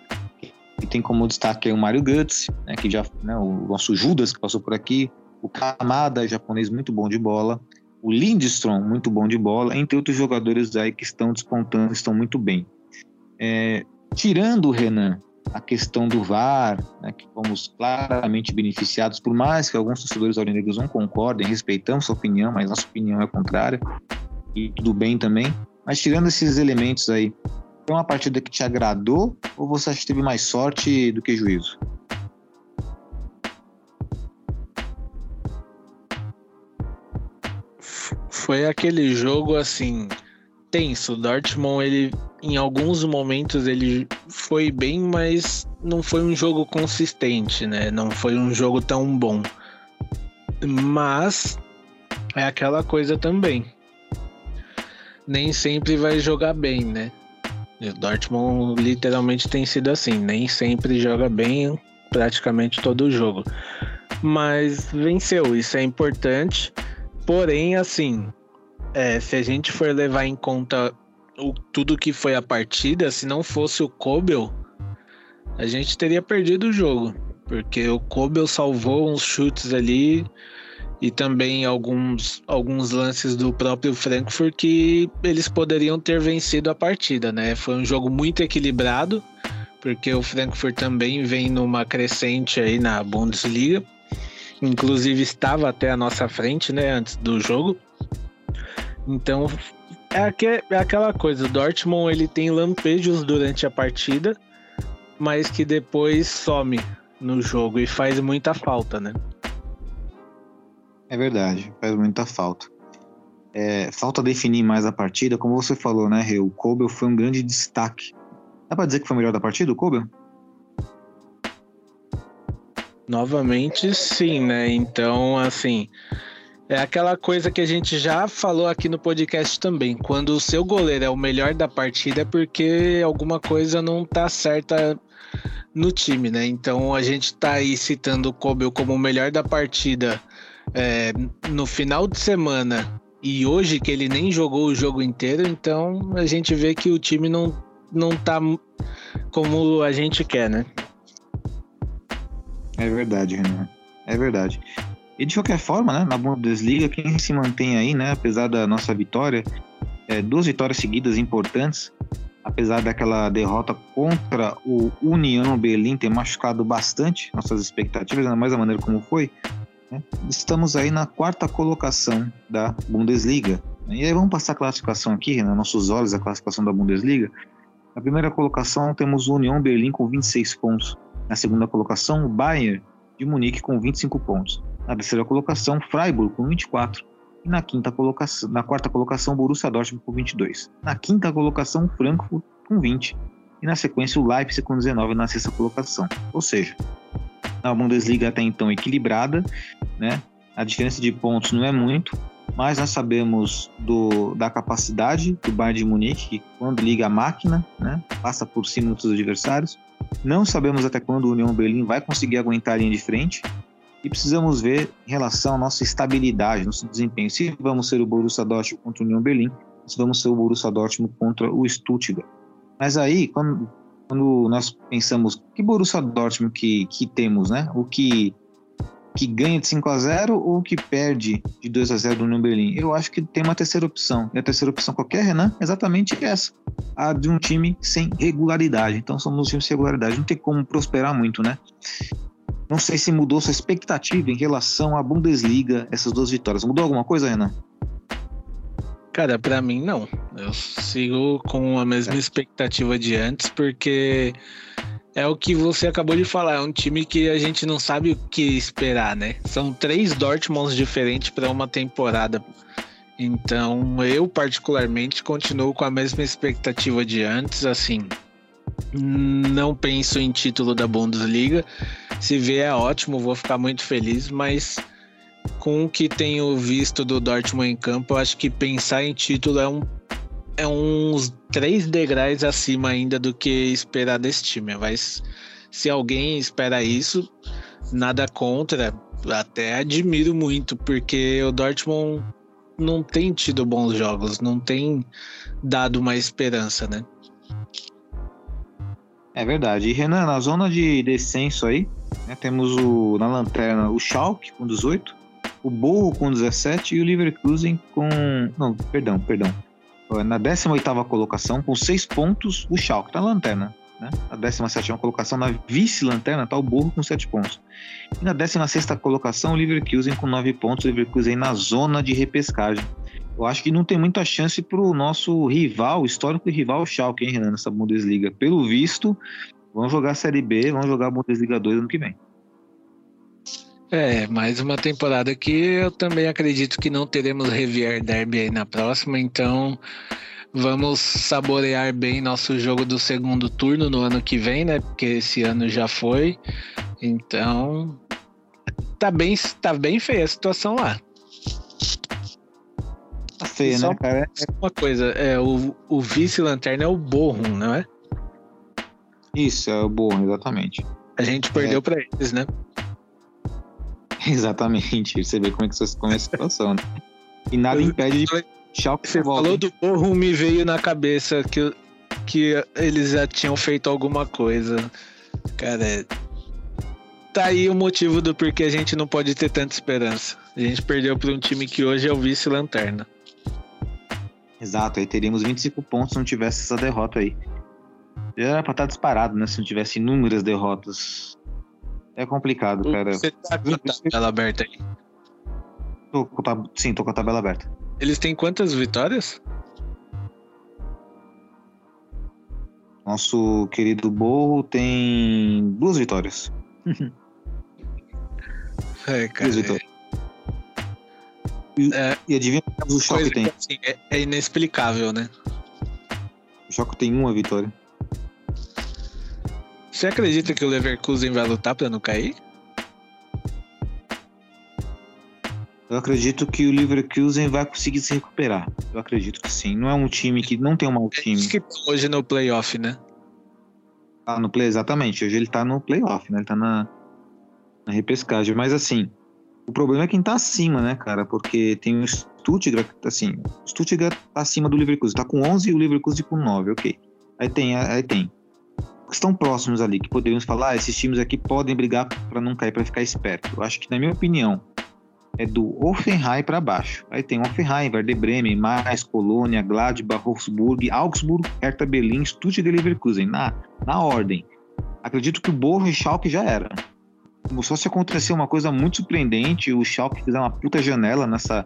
E tem como destaque o Mario Guts, né? Que já, né? O nosso Judas que passou por aqui, o Kamada, japonês muito bom de bola, o Lindstrom muito bom de bola, entre outros jogadores aí que estão despontando, estão muito bem. É, tirando o Renan, a questão do VAR, né, que fomos claramente beneficiados, por mais que alguns torcedores aurinegros não concordem, respeitamos sua opinião, mas nossa opinião é contrária, e tudo bem também. Mas tirando esses elementos aí, foi uma partida que te agradou ou você acha que teve mais sorte do que juízo? Foi aquele jogo assim tenso. O Dortmund, ele em alguns momentos ele foi bem, mas não foi um jogo consistente, né? Não foi um jogo tão bom. Mas é aquela coisa também. Nem sempre vai jogar bem, né? O Dortmund literalmente tem sido assim, nem sempre joga bem praticamente todo o jogo. Mas venceu, isso é importante. Porém, assim, é, se a gente for levar em conta o, tudo que foi a partida, se não fosse o Kobel, a gente teria perdido o jogo. Porque o Kobel salvou uns chutes ali e também alguns, alguns lances do próprio Frankfurt que eles poderiam ter vencido a partida, né? Foi um jogo muito equilibrado, porque o Frankfurt também vem numa crescente aí na Bundesliga. Inclusive estava até a nossa frente, né, antes do jogo. Então, é, é aquela coisa, o Dortmund ele tem lampejos durante a partida, mas que depois some no jogo e faz muita falta, né? É verdade, faz muita falta. É, falta definir mais a partida, como você falou, né, Rê? O Kobel foi um grande destaque. Dá pra dizer que foi o melhor da partida, o Kobel? Novamente, sim, né? Então, assim, é aquela coisa que a gente já falou aqui no podcast também. Quando o seu goleiro é o melhor da partida, é porque alguma coisa não tá certa no time, né? Então a gente tá aí citando o Kobel como o melhor da partida é, no final de semana e hoje que ele nem jogou o jogo inteiro, então a gente vê que o time não, não tá como a gente quer, né? É verdade, Renan. É verdade. E de qualquer forma, né, na Bundesliga, quem se mantém aí, né, apesar da nossa vitória, é, duas vitórias seguidas importantes, apesar daquela derrota contra o União Berlim ter machucado bastante nossas expectativas, ainda mais a maneira como foi, estamos aí na quarta colocação da Bundesliga. E aí vamos passar a classificação aqui, né, nossos olhos, a classificação da Bundesliga. Na primeira colocação temos o União Berlim com 26 pontos. Na segunda colocação, o Bayern de Munique com 25 pontos. Na terceira colocação, Freiburg com 24. E na quinta colocação, na quarta colocação, Borussia Dortmund com 22. Na quinta colocação, Frankfurt com 20. E na sequência, o Leipzig com 19 na sexta colocação. Ou seja, a Bundesliga até então equilibrada, né? A diferença de pontos não é muito, mas nós sabemos do, da capacidade do Bayern de Munique, que quando liga a máquina, né, passa por cima dos adversários. Não sabemos até quando o União Berlim vai conseguir aguentar a linha de frente. E precisamos ver em relação à nossa estabilidade, nosso desempenho. Se vamos ser o Borussia Dortmund contra o União Berlim, se vamos ser o Borussia Dortmund contra o Stuttgart. Mas aí, quando, quando nós pensamos que Borussia Dortmund que, que temos, né? O que que ganha de 5 a 0 ou que perde de 2 a 0 do União Berlim? Eu acho que tem uma terceira opção. E a terceira opção qualquer, Renan, é exatamente essa. A de um time sem regularidade. Então somos um time sem regularidade. Não tem como prosperar muito, né? Não sei se mudou sua expectativa em relação à Bundesliga, essas duas vitórias. Mudou alguma coisa, Renan? Cara, para mim não. Eu sigo com a mesma é. expectativa de antes, porque é o que você acabou de falar, é um time que a gente não sabe o que esperar, né? São três Dortmunds diferentes para uma temporada. Então, eu particularmente continuo com a mesma expectativa de antes, assim. Não penso em título da Bundesliga. Se vier é ótimo, vou ficar muito feliz, mas com o que tenho visto do Dortmund em campo, acho que pensar em título é um é uns três degraus acima ainda do que esperar desse time. Mas se alguém espera isso, nada contra, até admiro muito, porque o Dortmund não tem tido bons jogos, não tem dado uma esperança, né? É verdade. E Renan, na zona de descenso aí, né, temos o, na lanterna o Schalke com 18, o Borro com 17 e o Leverkusen com. Não, perdão, perdão na 18ª colocação, com 6 pontos, o Schalke tá na lanterna. Né? A 17ª colocação, na vice-lanterna, tá o Burro com 7 pontos. E na 16ª colocação, o Leverkusen com 9 pontos, o Leverkusen na zona de repescagem. Eu acho que não tem muita chance para o nosso rival, histórico rival, o Schalke, hein, Renan, nessa Bundesliga. Pelo visto, vão jogar a Série B, vão jogar a Bundesliga 2 ano que vem. É, mais uma temporada que eu também acredito que não teremos Revier Derby aí na próxima, então vamos saborear bem nosso jogo do segundo turno no ano que vem, né? Porque esse ano já foi. Então, tá bem, tá bem feia a situação lá. Tá feia, né, cara? Uma coisa, é, o, o vice-lanterna é o Borrom, não é? Isso, é o Borrom, exatamente. A gente perdeu é. para eles, né? Exatamente. Você vê como é, que, como é a situação, né? E nada impede de Schalke Você falou do Borrom, me veio na cabeça que, que eles já tinham feito alguma coisa. Cara, é... tá aí o motivo do porquê a gente não pode ter tanta esperança. A gente perdeu para um time que hoje é o vice-lanterna. Exato, aí teríamos 25 pontos se não tivesse essa derrota aí. Já era pra estar tá disparado, né? Se não tivesse inúmeras derrotas. É complicado, cara. Você tá com a tabela aberta aí? Tô com tab... Sim, tô com a tabela aberta. Eles têm quantas vitórias? Nosso querido Borro tem duas vitórias. é, cara. Duas vitórias. E, é, e adivinha o Choque tem? Assim, é, é inexplicável, né? O Choque tem uma vitória. Você acredita que o Leverkusen vai lutar para não cair? Eu acredito que o Leverkusen vai conseguir se recuperar. Eu acredito que sim. Não é um time que não tem um mau time. que hoje no playoff, né? Ah, no play, exatamente. Hoje ele tá no playoff, né? Ele tá na, na repescagem. Mas assim, o problema é quem tá acima, né, cara? Porque tem o Stuttgart, assim, o Stuttgart tá acima do Leverkusen. Tá com 11 e o Leverkusen com 9, ok. Aí tem, aí tem estão próximos ali, que poderíamos falar, ah, esses times aqui podem brigar para não cair, para ficar esperto. Eu acho que, na minha opinião, é do Offenheim para baixo. Aí tem Offenheim, Werder Bremen, Mais, Colônia, Gladbach, Wolfsburg, Augsburg, Hertha Berlin, Stuttgart e Leverkusen, na, na ordem. Acredito que o Borro e Schalke já era. Só se acontecer uma coisa muito surpreendente, o Schalke fizer uma puta janela nessa,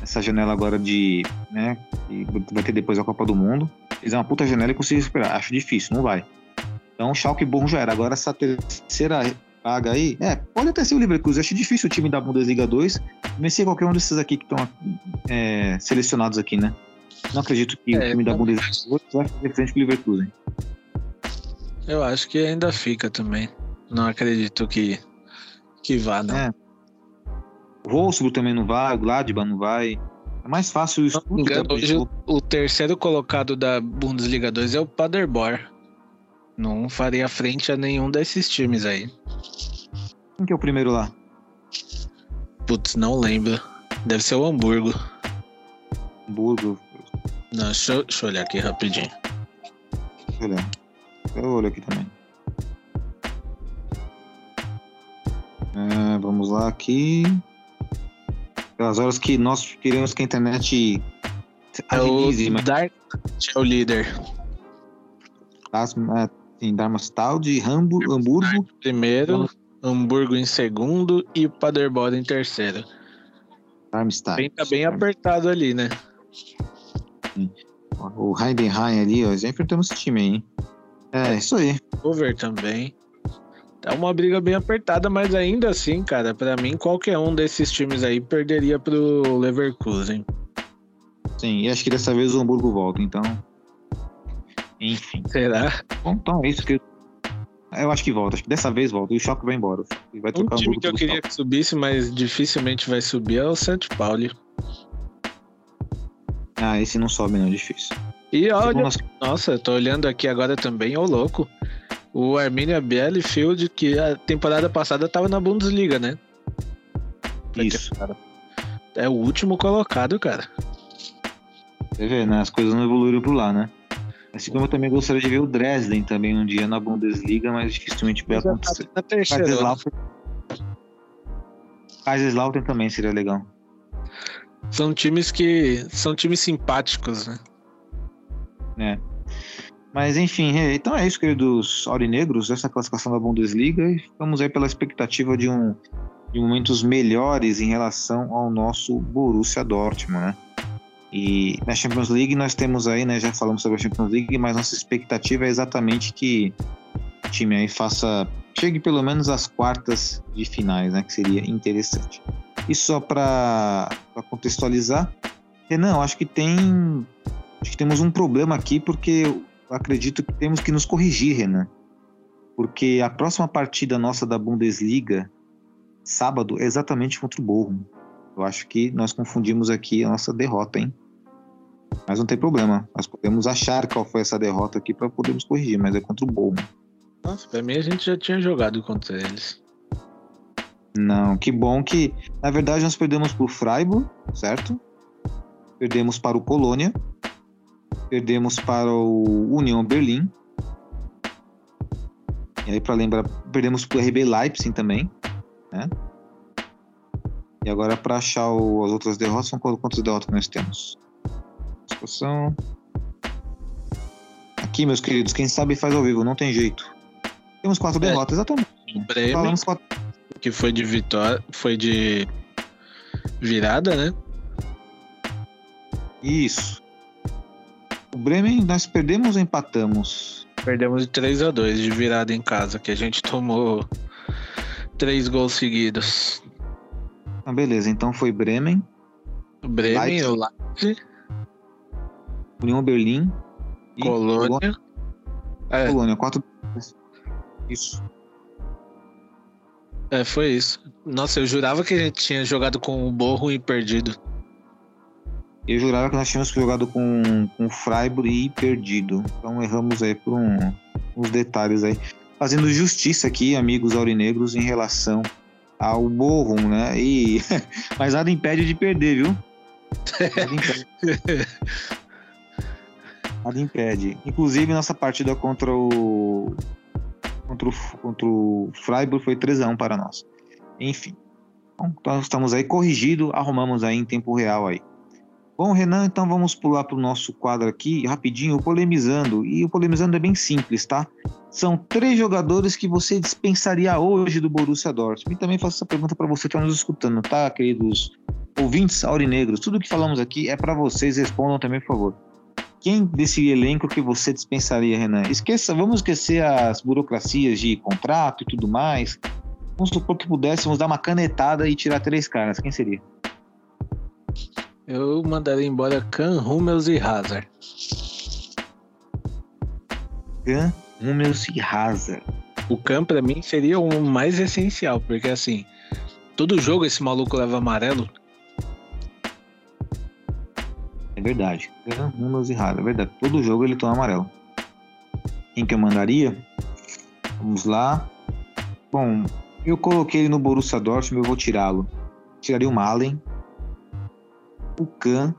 nessa janela agora de, né, que vai ter depois a Copa do Mundo, fizer uma puta janela e conseguir esperar. Acho difícil, não vai. Então, Schalke bom já era. Agora, essa terceira vaga aí, é, pode até ser o Leverkusen. Acho difícil o time da Bundesliga 2 Messi é qualquer um desses aqui que estão é, selecionados aqui, né? Não acredito que o É, time da Bundesliga vai fazer frente com o Leverkusen. Eu acho que ainda fica também. Não acredito que, que vá, não. É. O Wolfsburg também não vai, o Gladbach não vai. É mais fácil o Stuttgart. hoje o, o terceiro colocado da Bundesliga 2 é o Paderborn. Não faria frente a nenhum desses times aí. Quem que é o primeiro lá? Putz, não lembro. Deve ser o Hamburgo. Hamburgo. Não, deixa, eu- deixa eu olhar aqui rapidinho. Deixa eu olhar. Eu olho aqui também. É, vamos lá aqui. Aquelas horas que nós queremos que a internet É o agilize, mas Dark é o líder. as- é, sim, Darmstadt, Hamburgo, Hamburgo Primeiro, Hamburgo em segundo e o Paderborn em terceiro. Darmstadt. Bem, tá bem apertado ali, né? O Heidenheim ali, ó. Já enfrentamos esse time aí, hein? É, isso aí. Over também. É uma briga bem apertada, mas ainda assim, cara, pra mim qualquer um desses times aí perderia pro Leverkusen. Sim, e acho que dessa vez o Hamburgo volta, então. Enfim. Será? Bom, então é isso que. Eu acho que volta. Acho que dessa vez volta. E o Choque vai embora. E vai Um trocar o time Hamburgo que eu queria que subisse, mas dificilmente vai subir é o St. Pauli. Ah, esse não sobe, não. Difícil. E olha, nossa, eu tô olhando aqui agora também, ô louco. O Arminia Bielefeld, que a temporada passada tava na Bundesliga, né? Isso. É o último colocado, cara. Você vê, né? As coisas não evoluíram por lá, né? Assim como eu também gostaria de ver o Dresden também um dia na Bundesliga, mas dificilmente vai tá acontecer. terceira. Kaiserslautern. Kaiserslautern também seria legal. São times que são times simpáticos, né? né? Mas enfim, é, então é isso, queridos aurinegros, essa classificação da Bundesliga. E vamos aí pela expectativa de, um, de momentos melhores em relação ao nosso Borussia Dortmund, né? E na Champions League nós temos aí, né? Já falamos sobre a Champions League, mas nossa expectativa é exatamente que o time aí faça. chegue pelo menos às quartas de finais, né? Que seria interessante. E só para contextualizar, Renan, acho que tem Acho que temos um problema aqui porque acredito que temos que nos corrigir, Renan. Porque a próxima partida nossa da Bundesliga, sábado, é exatamente contra o Bochum. Eu acho que nós confundimos aqui a nossa derrota, hein? Mas não tem problema. Nós podemos achar qual foi essa derrota aqui para podermos corrigir, mas é contra o Bochum. Nossa, pra mim a gente já tinha jogado contra eles. Não, que bom que. Na verdade, nós perdemos para o Freiburg, certo? Perdemos para o Colônia. Perdemos para o União Berlim. E aí, para lembrar, perdemos para o RB Leipzig também, né? E agora, para achar o- as outras derrotas, são quantas derrotas nós temos? Discussão. Aqui, meus queridos, quem sabe faz ao vivo, não tem jeito. Temos quatro É. derrotas, exatamente. Bremen, Falamos quatro que foi de vitória, foi de virada, né? Isso. O Bremen nós perdemos ou empatamos? Perdemos de 3 a 2 de virada em casa, que a gente tomou três gols seguidos. Ah, beleza, então foi Bremen, Bremen, Leipzig. União Berlim e Colônia. É, Colônia. Quatro. Isso. é, foi isso. Nossa, eu jurava que a gente tinha jogado com o Borro e perdido. Eu jurava que nós tínhamos jogado com, com o Freiburg e perdido. Então erramos aí por um, uns detalhes aí. Fazendo justiça aqui, amigos aurinegros, em relação ao Bochum, né? E... Mas nada impede de perder, viu? Nada impede. Nada impede. Inclusive, nossa partida contra o. Contra o, contra o Freiburg foi 3x1 para nós. Enfim. Então, estamos aí corrigido, arrumamos aí em tempo real aí. Bom, Renan, então vamos pular para o nosso quadro aqui, rapidinho, polemizando. E o polemizando é bem simples, tá? São três jogadores que você dispensaria hoje do Borussia Dortmund. E também faço essa pergunta para você que está nos escutando, tá, queridos ouvintes aurinegros? Tudo que falamos aqui é para vocês, respondam também, por favor. Quem desse elenco que você dispensaria, Renan? Esqueça, vamos esquecer as burocracias de contrato e tudo mais. Vamos supor que pudéssemos dar uma canetada e tirar três caras. Quem seria? Eu mandaria embora Kahn, Hummels e Hazard. Kahn, Hummels e Hazard. O Kahn, pra mim, seria o mais essencial, porque assim, todo jogo esse maluco leva amarelo. É verdade. Kahn, Hummels e Hazard. É verdade. Todo jogo ele toma amarelo. Quem que eu mandaria? Vamos lá. Bom, eu coloquei ele no Borussia Dortmund, eu vou tirá-lo. Tiraria o Malen, o Kahn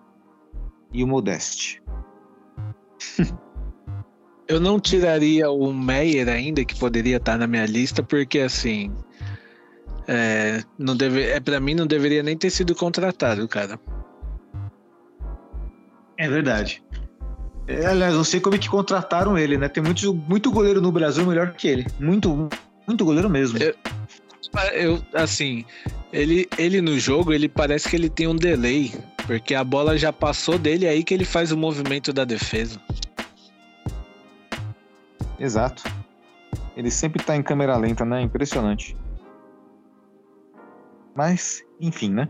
e o Modeste. Eu não tiraria o Meyer ainda, que poderia estar na minha lista, porque assim. É, não deve, é, pra mim não deveria nem ter sido contratado, cara. É verdade. É, aliás, não sei como é que contrataram ele, né? Tem muito, muito goleiro no Brasil melhor que ele. Muito, muito goleiro mesmo. Eu, eu, assim, ele, ele no jogo, ele parece que ele tem um delay, porque a bola já passou dele aí que ele faz o movimento da defesa. Exato. Ele sempre tá em câmera lenta, né? Impressionante. Mas, enfim, né?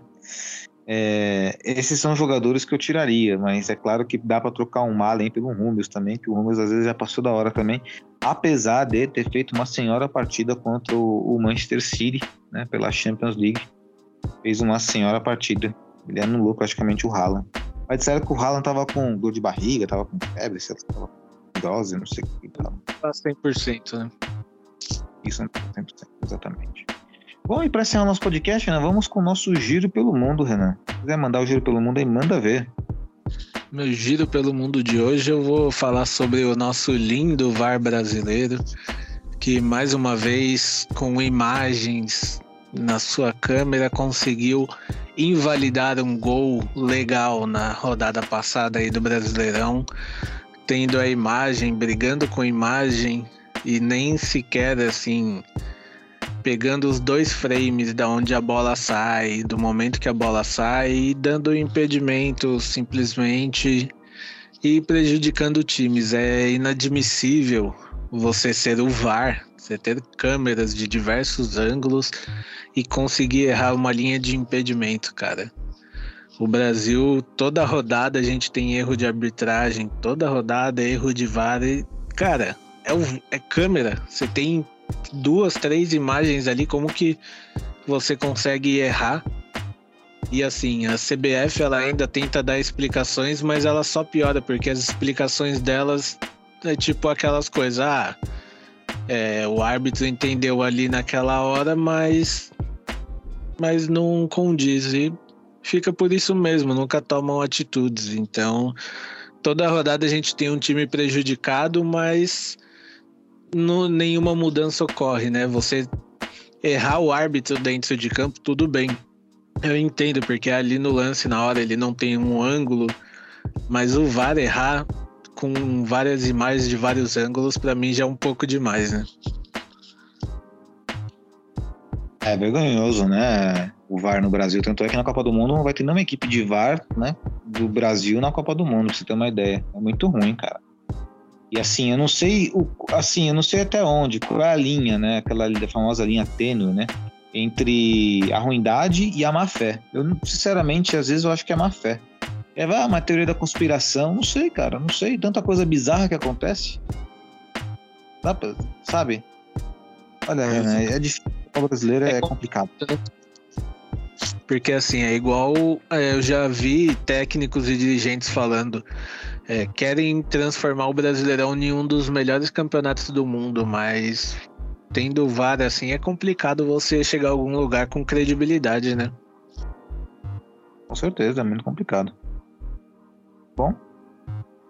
É, esses são jogadores que eu tiraria, mas é claro que dá para trocar um Malen pelo Hummels também, que o Hummels às vezes já passou da hora também, apesar de ter feito uma senhora partida contra o, o Manchester City, né, pela Champions League. Fez uma senhora partida. Ele anulou praticamente o Haaland. Mas disseram que o Haaland tava com dor de barriga, tava com febre, sei lá, tava com dose, não sei o que tava. Tá 100%, né? Isso, 100%, exatamente. Bom, e para encerrar nosso podcast, né, vamos com o nosso giro pelo mundo, Renan. Se quiser mandar o giro pelo mundo aí, manda ver. Meu giro pelo mundo de hoje, eu vou falar sobre o nosso lindo VAR brasileiro, que mais uma vez, com imagens na sua câmera, conseguiu invalidar um gol legal na rodada passada aí do Brasileirão, tendo a imagem, brigando com a imagem e nem sequer assim pegando os dois frames da onde a bola sai, do momento que a bola sai, e dando impedimento simplesmente e prejudicando times. É inadmissível você ser o VAR, você ter câmeras de diversos ângulos e conseguir errar uma linha de impedimento, cara. O Brasil, toda rodada a gente tem erro de arbitragem, toda rodada erro de VAR. E, cara, é, o, é câmera. Você tem duas, três imagens ali, como que você consegue errar? E assim, a CBF ela ainda tenta dar explicações, mas ela só piora, porque as explicações delas é tipo aquelas coisas, ah, é, o árbitro entendeu ali naquela hora, mas mas não condiz e fica por isso mesmo, nunca tomam atitudes. Então, toda rodada a gente tem um time prejudicado, mas nenhuma mudança ocorre, né? Você errar o árbitro dentro de campo, tudo bem. Eu entendo, porque ali no lance, na hora, ele não tem um ângulo, mas o VAR errar com várias imagens de vários ângulos, para mim já é um pouco demais, né? É vergonhoso, né? O VAR no Brasil. Tanto é que na Copa do Mundo não vai ter nenhuma equipe de VAR, né? Do Brasil na Copa do Mundo, pra você ter uma ideia. É muito ruim, cara. E assim, eu não sei, o, assim, eu não sei até onde, qual é a linha, né? Aquela famosa linha tênue, né? Entre a ruindade e a má fé. Eu, sinceramente, às vezes eu acho que é má fé. É ah, uma teoria da conspiração, não sei, cara, não sei. Tanta coisa bizarra que acontece. Dá pra, sabe? Olha, é, é difícil. A brasileira é, é complicado. Porque assim, é igual é, eu já vi técnicos e dirigentes falando é, querem transformar o Brasileirão em um dos melhores campeonatos do mundo, mas tendo VAR assim é complicado você chegar a algum lugar com credibilidade, né? Com certeza, é muito complicado. Bom,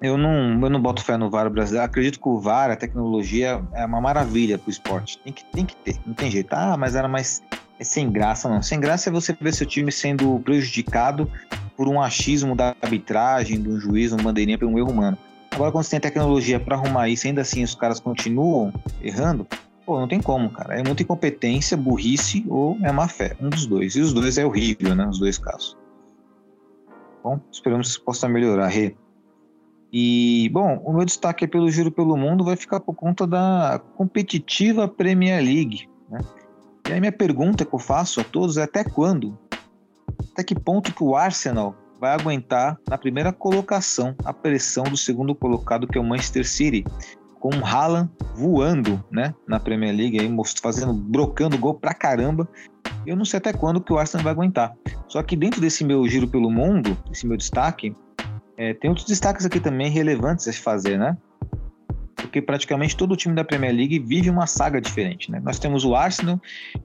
eu não, eu não boto fé no VAR brasileiro. Acredito que o VAR, a tecnologia, é uma maravilha pro esporte. Tem que, tem que ter, não tem jeito. Ah, mas era mais. É sem graça, não. Sem graça é você ver seu time sendo prejudicado por um achismo da arbitragem, de um juiz, uma bandeirinha, por um erro humano. Agora, quando você tem tecnologia para arrumar isso, ainda assim os caras continuam errando, pô, não tem como, cara. É muita incompetência, burrice ou é má fé. Um dos dois. E os dois é horrível, né? Os dois casos. Bom, esperamos que possa melhorar, Rê. E, bom, o meu destaque pelo Giro pelo Mundo vai ficar por conta da competitiva Premier League. Né? E aí minha pergunta que eu faço a todos é até quando até que ponto que o Arsenal vai aguentar na primeira colocação a pressão do segundo colocado, que é o Manchester City, com o Haaland voando, né, na Premier League, aí, fazendo, brocando gol pra caramba. Eu não sei até quando que o Arsenal vai aguentar. Só que dentro desse meu giro pelo mundo, esse meu destaque, é, tem outros destaques aqui também relevantes a se fazer, né? porque praticamente todo o time da Premier League vive uma saga diferente. Né? Nós temos o Arsenal,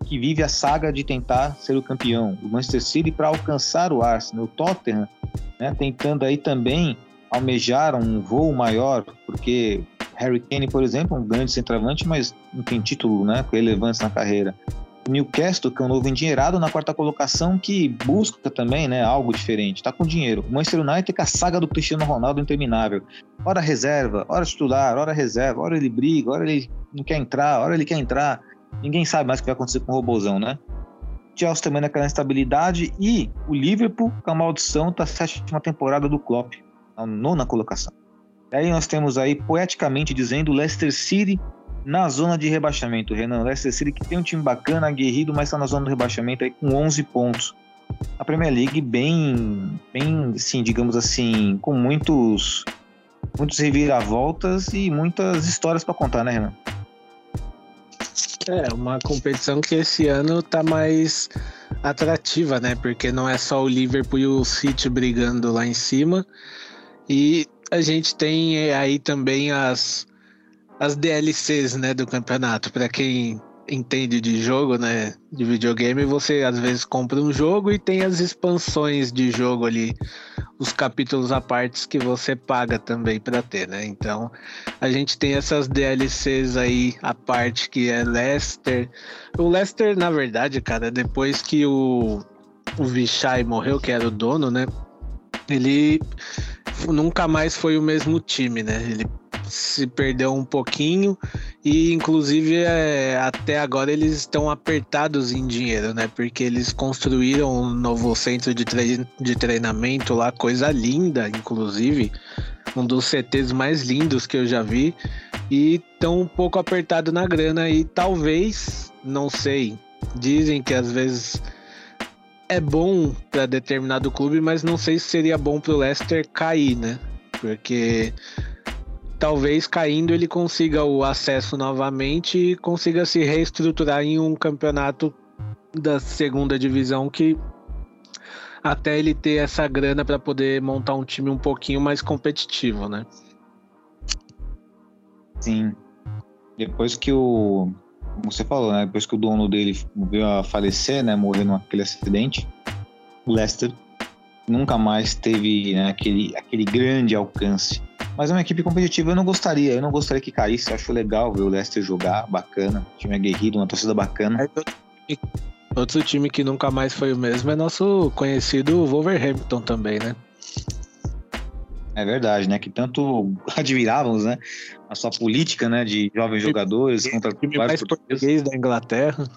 que vive a saga de tentar ser o campeão, o Manchester City para alcançar o Arsenal, o Tottenham, né? tentando aí também almejar um voo maior, porque Harry Kane, por exemplo, um grande centroavante, mas não tem título né, com relevância na carreira. Newcastle, que é um novo endinheirado na quarta colocação, que busca também né, algo diferente, está com dinheiro. O Manchester United com a saga do Cristiano Ronaldo interminável. Hora reserva, hora titular, hora reserva, hora ele briga, hora ele não quer entrar, hora ele quer entrar. Ninguém sabe mais o que vai acontecer com o Robozão, né? Chelsea também naquela instabilidade e o Liverpool com a maldição da sétima temporada do Klopp, a nona colocação. Aí nós temos aí, poeticamente dizendo, Leicester City na zona de rebaixamento, Renan. Leicester City que tem um time bacana, aguerrido, mas está na zona do rebaixamento aí com 11 pontos. A Premier League bem, bem, assim, digamos assim, com muitos, muitos reviravoltas e muitas histórias para contar, né, Renan? É, uma competição que esse ano tá mais atrativa, né? Porque não é só o Liverpool e o City brigando lá em cima. E a gente tem aí também as, as DLCs, né, do campeonato. Para quem entende de jogo, né, de videogame, você às vezes compra um jogo e tem as expansões de jogo ali, os capítulos à parte que você paga também para ter, né? Então, a gente tem essas DLCs aí à parte que é Lester. O Lester, na verdade, cara, depois que o o Vichai morreu, que era o dono, né? Ele nunca mais foi o mesmo time, né? Ele se perdeu um pouquinho e inclusive é, até agora eles estão apertados em dinheiro, né? Porque eles construíram um novo centro de, tre de treinamento lá, coisa linda, inclusive, um dos CTs mais lindos que eu já vi e estão um pouco apertado na grana e talvez, não sei, dizem que às vezes é bom para determinado clube, mas não sei se seria bom para o Leicester cair, né? Porque talvez caindo ele consiga o acesso novamente e consiga se reestruturar em um campeonato da segunda divisão que até ele ter essa grana para poder montar um time um pouquinho mais competitivo, né? Sim. Depois que o como você falou, né? Depois que o dono dele veio a falecer, né? Morreu naquele acidente, o Leicester nunca mais teve né, aquele, aquele grande alcance. Mas é uma equipe competitiva, eu não gostaria, eu não gostaria que caísse. Eu acho legal ver o Leicester jogar, bacana, time aguerrido, uma torcida bacana. Outro time que nunca mais foi o mesmo é nosso conhecido Wolverhampton também, né? É verdade, né? Que tanto admirávamos, né? A sua política, né? De jovens jogadores contra time mais português da Inglaterra.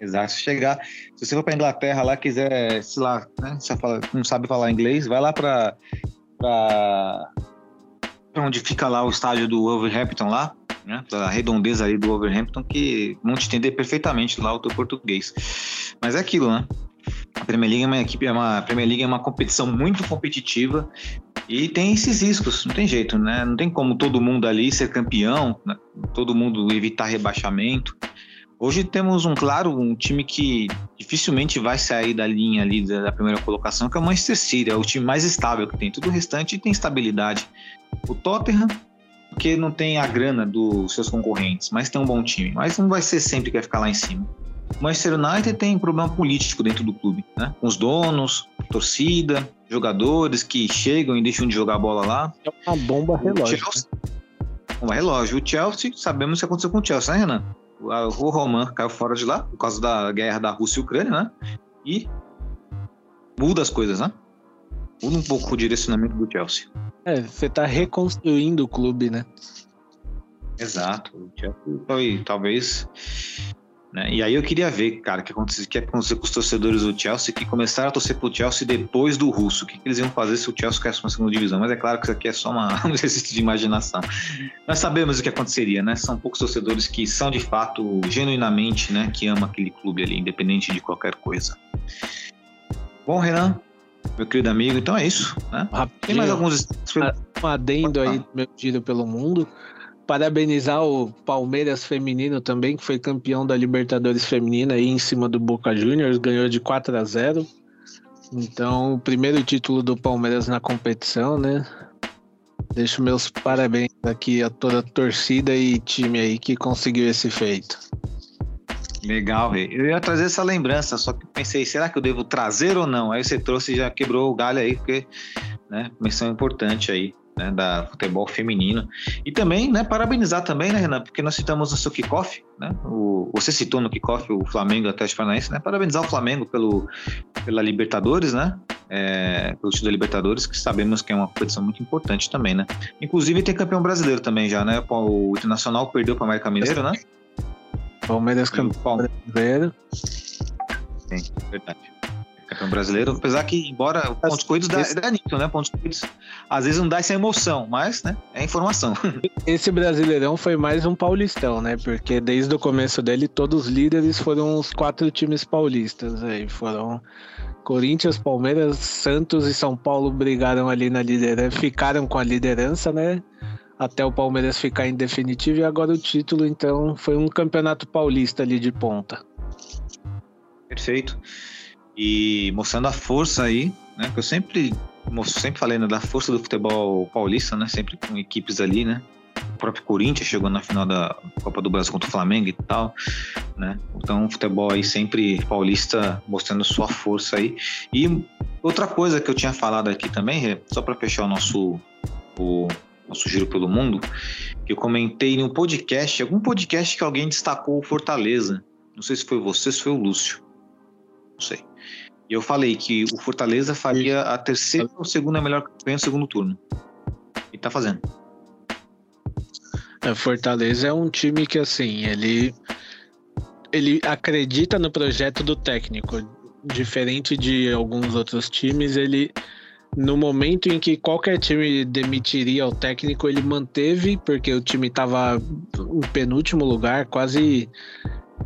Exato. Se chegar, se você for para Inglaterra lá, quiser, sei lá, né? Você fala, não sabe falar inglês, vai lá para para onde fica lá o estádio do Wolverhampton lá, né? A redondeza ali do Wolverhampton que vão te entender perfeitamente lá o teu português. Mas é aquilo, né? A Premier League é uma equipe, é uma Premier League é uma competição muito competitiva e tem esses riscos, não tem jeito, né? Não tem como todo mundo ali ser campeão, né? todo mundo evitar rebaixamento. Hoje temos um claro um time que dificilmente vai sair da linha ali da primeira colocação, que é o Manchester City, é o time mais estável que tem. Tudo o restante tem estabilidade. O Tottenham, porque não tem a grana dos seus concorrentes, mas tem um bom time. Mas não vai ser sempre que vai ficar lá em cima. O Manchester United tem problema político dentro do clube, né? Com os donos, torcida, jogadores que chegam e deixam de jogar bola lá. É uma bomba relógio. Chelsea, bomba relógio. O Chelsea, sabemos o que aconteceu com o Chelsea, né, Renan? O Roman caiu fora de lá por causa da guerra da Rússia e Ucrânia, né? E muda as coisas, né? Muda um pouco o direcionamento do Chelsea. É, você tá reconstruindo o clube, né? Exato. O Chelsea foi, talvez, né? E aí eu queria ver, cara, o que aconteceu, que acontecer com os torcedores do Chelsea que começaram a torcer pro Chelsea depois do russo. O que, que eles iam fazer se o Chelsea caísse uma segunda divisão? Mas é claro que isso aqui é só uma, um exercício de imaginação. Nós sabemos o que aconteceria, né? São poucos torcedores que são de fato, genuinamente, né? Que amam aquele clube ali, independente de qualquer coisa. Bom, Renan, meu querido amigo, então é isso. Né? Tem mais alguns. um adendo aí meu giro pelo mundo. Parabenizar o Palmeiras feminino também, que foi campeão da Libertadores feminina aí em cima do Boca Juniors, ganhou de 4 a 0. Então, o primeiro título do Palmeiras na competição, né? Deixo meus parabéns aqui a toda a torcida e time aí que conseguiu esse feito. Legal. Eu ia trazer essa lembrança, só que pensei, será que eu devo trazer ou não? Aí você trouxe e já quebrou o galho aí, porque, né, menção importante aí, né, da futebol feminino. E também, né, parabenizar também, né, Renan, porque nós citamos no seu kickoff, né, o, você citou no kickoff o Flamengo e o Paranaense, né, parabenizar o Flamengo pelo, pela Libertadores, né, é, pelo título da Libertadores, que sabemos que é uma competição muito importante também, né. Inclusive tem campeão brasileiro também já, né, o Internacional perdeu para o América Mineiro, né. Palmeiras campeão brasileiro. Sim, verdade. Campeão brasileiro, apesar que, embora pontos corridos dá, Esse- dá nisso, né? Pontos corridos às vezes não dá essa emoção, mas, né? É informação. Esse Brasileirão foi mais um paulistão, né? Porque desde o começo dele, todos os líderes foram os quatro times paulistas. Aí foram Corinthians, Palmeiras, Santos e São Paulo brigaram ali na liderança, ficaram com a liderança, né? Até o Palmeiras ficar em definitivo e agora o título, então, foi um campeonato paulista ali de ponta. Perfeito. E mostrando a força aí, né? Que eu sempre, sempre falei né, da força do futebol paulista, né? Sempre com equipes ali, né? O próprio Corinthians chegou na final da Copa do Brasil contra o Flamengo e tal, né? Então, futebol aí sempre paulista mostrando sua força aí. E outra coisa que eu tinha falado aqui também, só para fechar o nosso o nosso giro pelo mundo, que eu comentei no podcast, algum podcast que alguém destacou o Fortaleza. Não sei se foi você, se foi o Lúcio. Não sei. E eu falei que o Fortaleza faria a terceira ou segunda melhor campanha no segundo turno. E tá fazendo. A Fortaleza é um time que, assim, ele, ele acredita no projeto do técnico. Diferente de alguns outros times, ele, no momento em que qualquer time demitiria o técnico, ele manteve, porque o time estava em penúltimo lugar, quase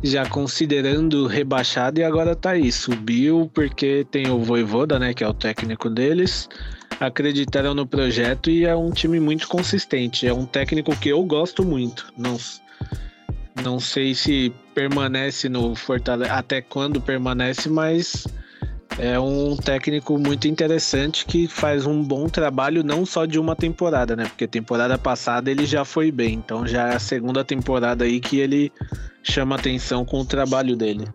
já considerando rebaixado, e agora tá aí. Subiu porque tem o Voivoda, né, que é o técnico deles acreditaram no projeto e é um time muito consistente. É um técnico que eu gosto muito. Não, não sei se permanece no Fortaleza, até quando permanece, mas é um técnico muito interessante que faz um bom trabalho não só de uma temporada, né? Porque temporada passada ele já foi bem, então já é a segunda temporada aí que ele chama atenção com o trabalho dele.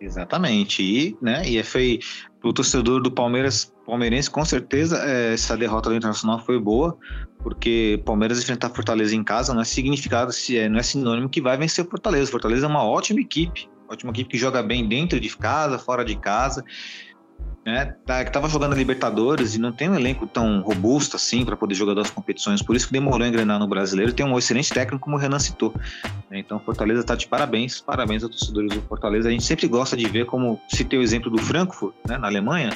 Exatamente. E, né, e foi pro torcedor do Palmeiras, palmeirense, com certeza, é, essa derrota do Internacional foi boa, porque Palmeiras enfrentar Fortaleza em casa não é significado, é, não é sinônimo que vai vencer Fortaleza. Fortaleza é uma ótima equipe, ótima equipe que joga bem dentro de casa, fora de casa. Né, tá, que tava jogando a Libertadores e não tem um elenco tão robusto assim para poder jogar duas competições, por isso que demorou a engrenar no brasileiro. Tem um excelente técnico, como o Renan citou. né, Então, Fortaleza tá de parabéns, parabéns aos torcedores do Fortaleza. A gente sempre gosta de ver, como citei o exemplo do Frankfurt, né, na Alemanha,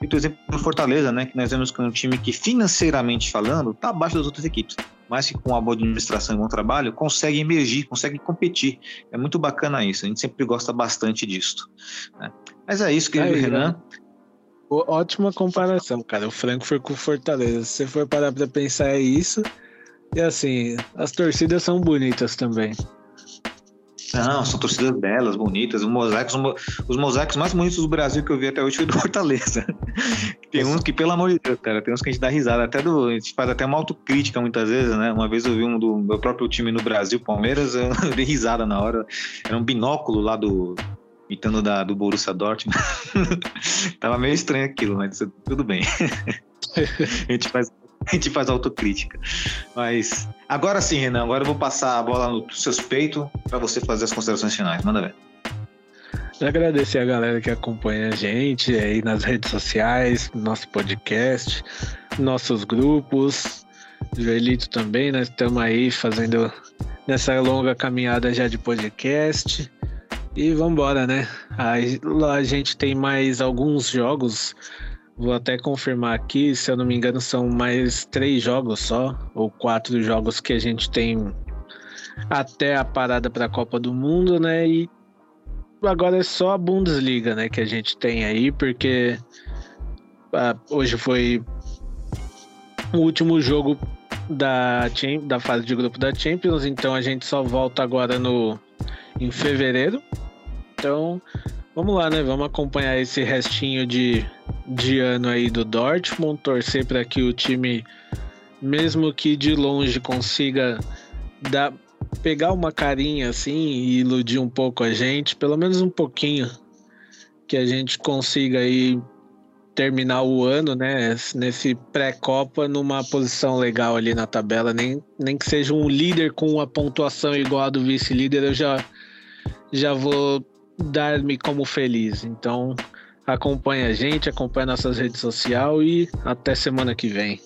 e o exemplo do Fortaleza, né, que nós vemos que é um time que, financeiramente falando, tá abaixo das outras equipes, mas que com uma boa administração e bom trabalho consegue emergir, consegue competir. É muito bacana isso, a gente sempre gosta bastante disso. né. Mas é isso, querido Aí, Renan. Ó- Ótima comparação, cara. O Frankfurt com o Fortaleza. Se você for parar pra pensar, é isso. E assim, as torcidas são bonitas também. Não, são torcidas belas, bonitas. Os mosaicos, os mosaicos mais bonitos do Brasil que eu vi até hoje foi do Fortaleza. Tem uns que, pelo amor de Deus, cara, tem uns que a gente dá risada. Até do, a gente faz até uma autocrítica muitas vezes, né? Uma vez eu vi um do meu próprio time no Brasil, Palmeiras, eu dei risada na hora. Era um binóculo lá do. Imitando da, do Borussia Dortmund. Tava meio estranho aquilo, mas tudo bem. a gente faz a gente faz autocrítica. Mas agora sim, Renan, agora eu vou passar a bola no suspeito para você fazer as considerações finais. Manda ver. Agradecer a galera que acompanha a gente aí nas redes sociais, nosso podcast, nossos grupos. Joelito também, nós estamos aí fazendo nessa longa caminhada já de podcast. E vamos embora, né? A gente tem mais alguns jogos. Vou até confirmar aqui, se eu não me engano, são mais três jogos só, ou quatro jogos que a gente tem até a parada para a Copa do Mundo, né? E agora é só a Bundesliga, né, que a gente tem aí, porque ah, hoje foi o último jogo da, da fase de grupo da Champions, então a gente só volta agora no em fevereiro. Então, vamos lá, né? Vamos acompanhar esse restinho de, de ano aí do Dortmund, torcer para que o time, mesmo que de longe, consiga dar, pegar uma carinha assim e iludir um pouco a gente, pelo menos um pouquinho, que a gente consiga aí terminar o ano, né, nesse pré-copa numa posição legal ali na tabela, nem, nem que seja um líder com uma pontuação igual a do vice-líder, eu já já vou dar-me como feliz. Então, acompanha a gente, acompanha nossas redes sociais e até semana que vem.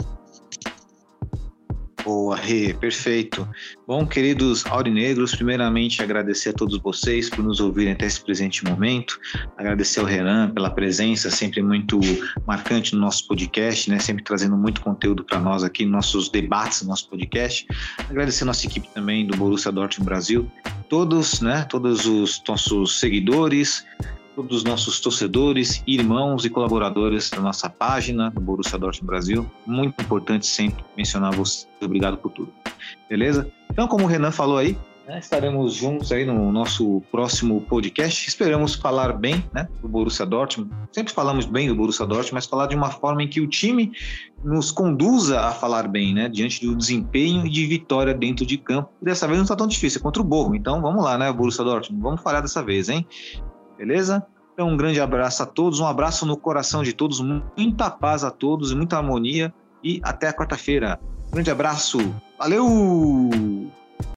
Boa, Rê, perfeito. Bom, queridos aurinegros, primeiramente agradecer a todos vocês por nos ouvirem até esse presente momento. Agradecer ao Renan pela presença, sempre muito marcante no nosso podcast, né? Sempre trazendo muito conteúdo para nós aqui, nossos debates no nosso podcast. Agradecer a nossa equipe também do Borussia Dortmund Brasil, todos, né? Todos os nossos seguidores, todos os nossos torcedores, irmãos e colaboradores da nossa página do Borussia Dortmund Brasil. Muito importante sempre mencionar você. Obrigado por tudo. Beleza? Então, como o Renan falou aí, né, estaremos juntos aí no nosso próximo podcast. Esperamos falar bem né, do Borussia Dortmund. Sempre falamos bem do Borussia Dortmund, mas falar de uma forma em que o time nos conduza a falar bem, né? Diante do desempenho e de vitória dentro de campo. E dessa vez não está tão difícil, é contra o Borro. Então vamos lá, né, Borussia Dortmund? Vamos falhar dessa vez, hein? Beleza? Então, um grande abraço a todos, um abraço no coração de todos, muita paz a todos, muita harmonia e até quarta-feira. Grande abraço, valeu!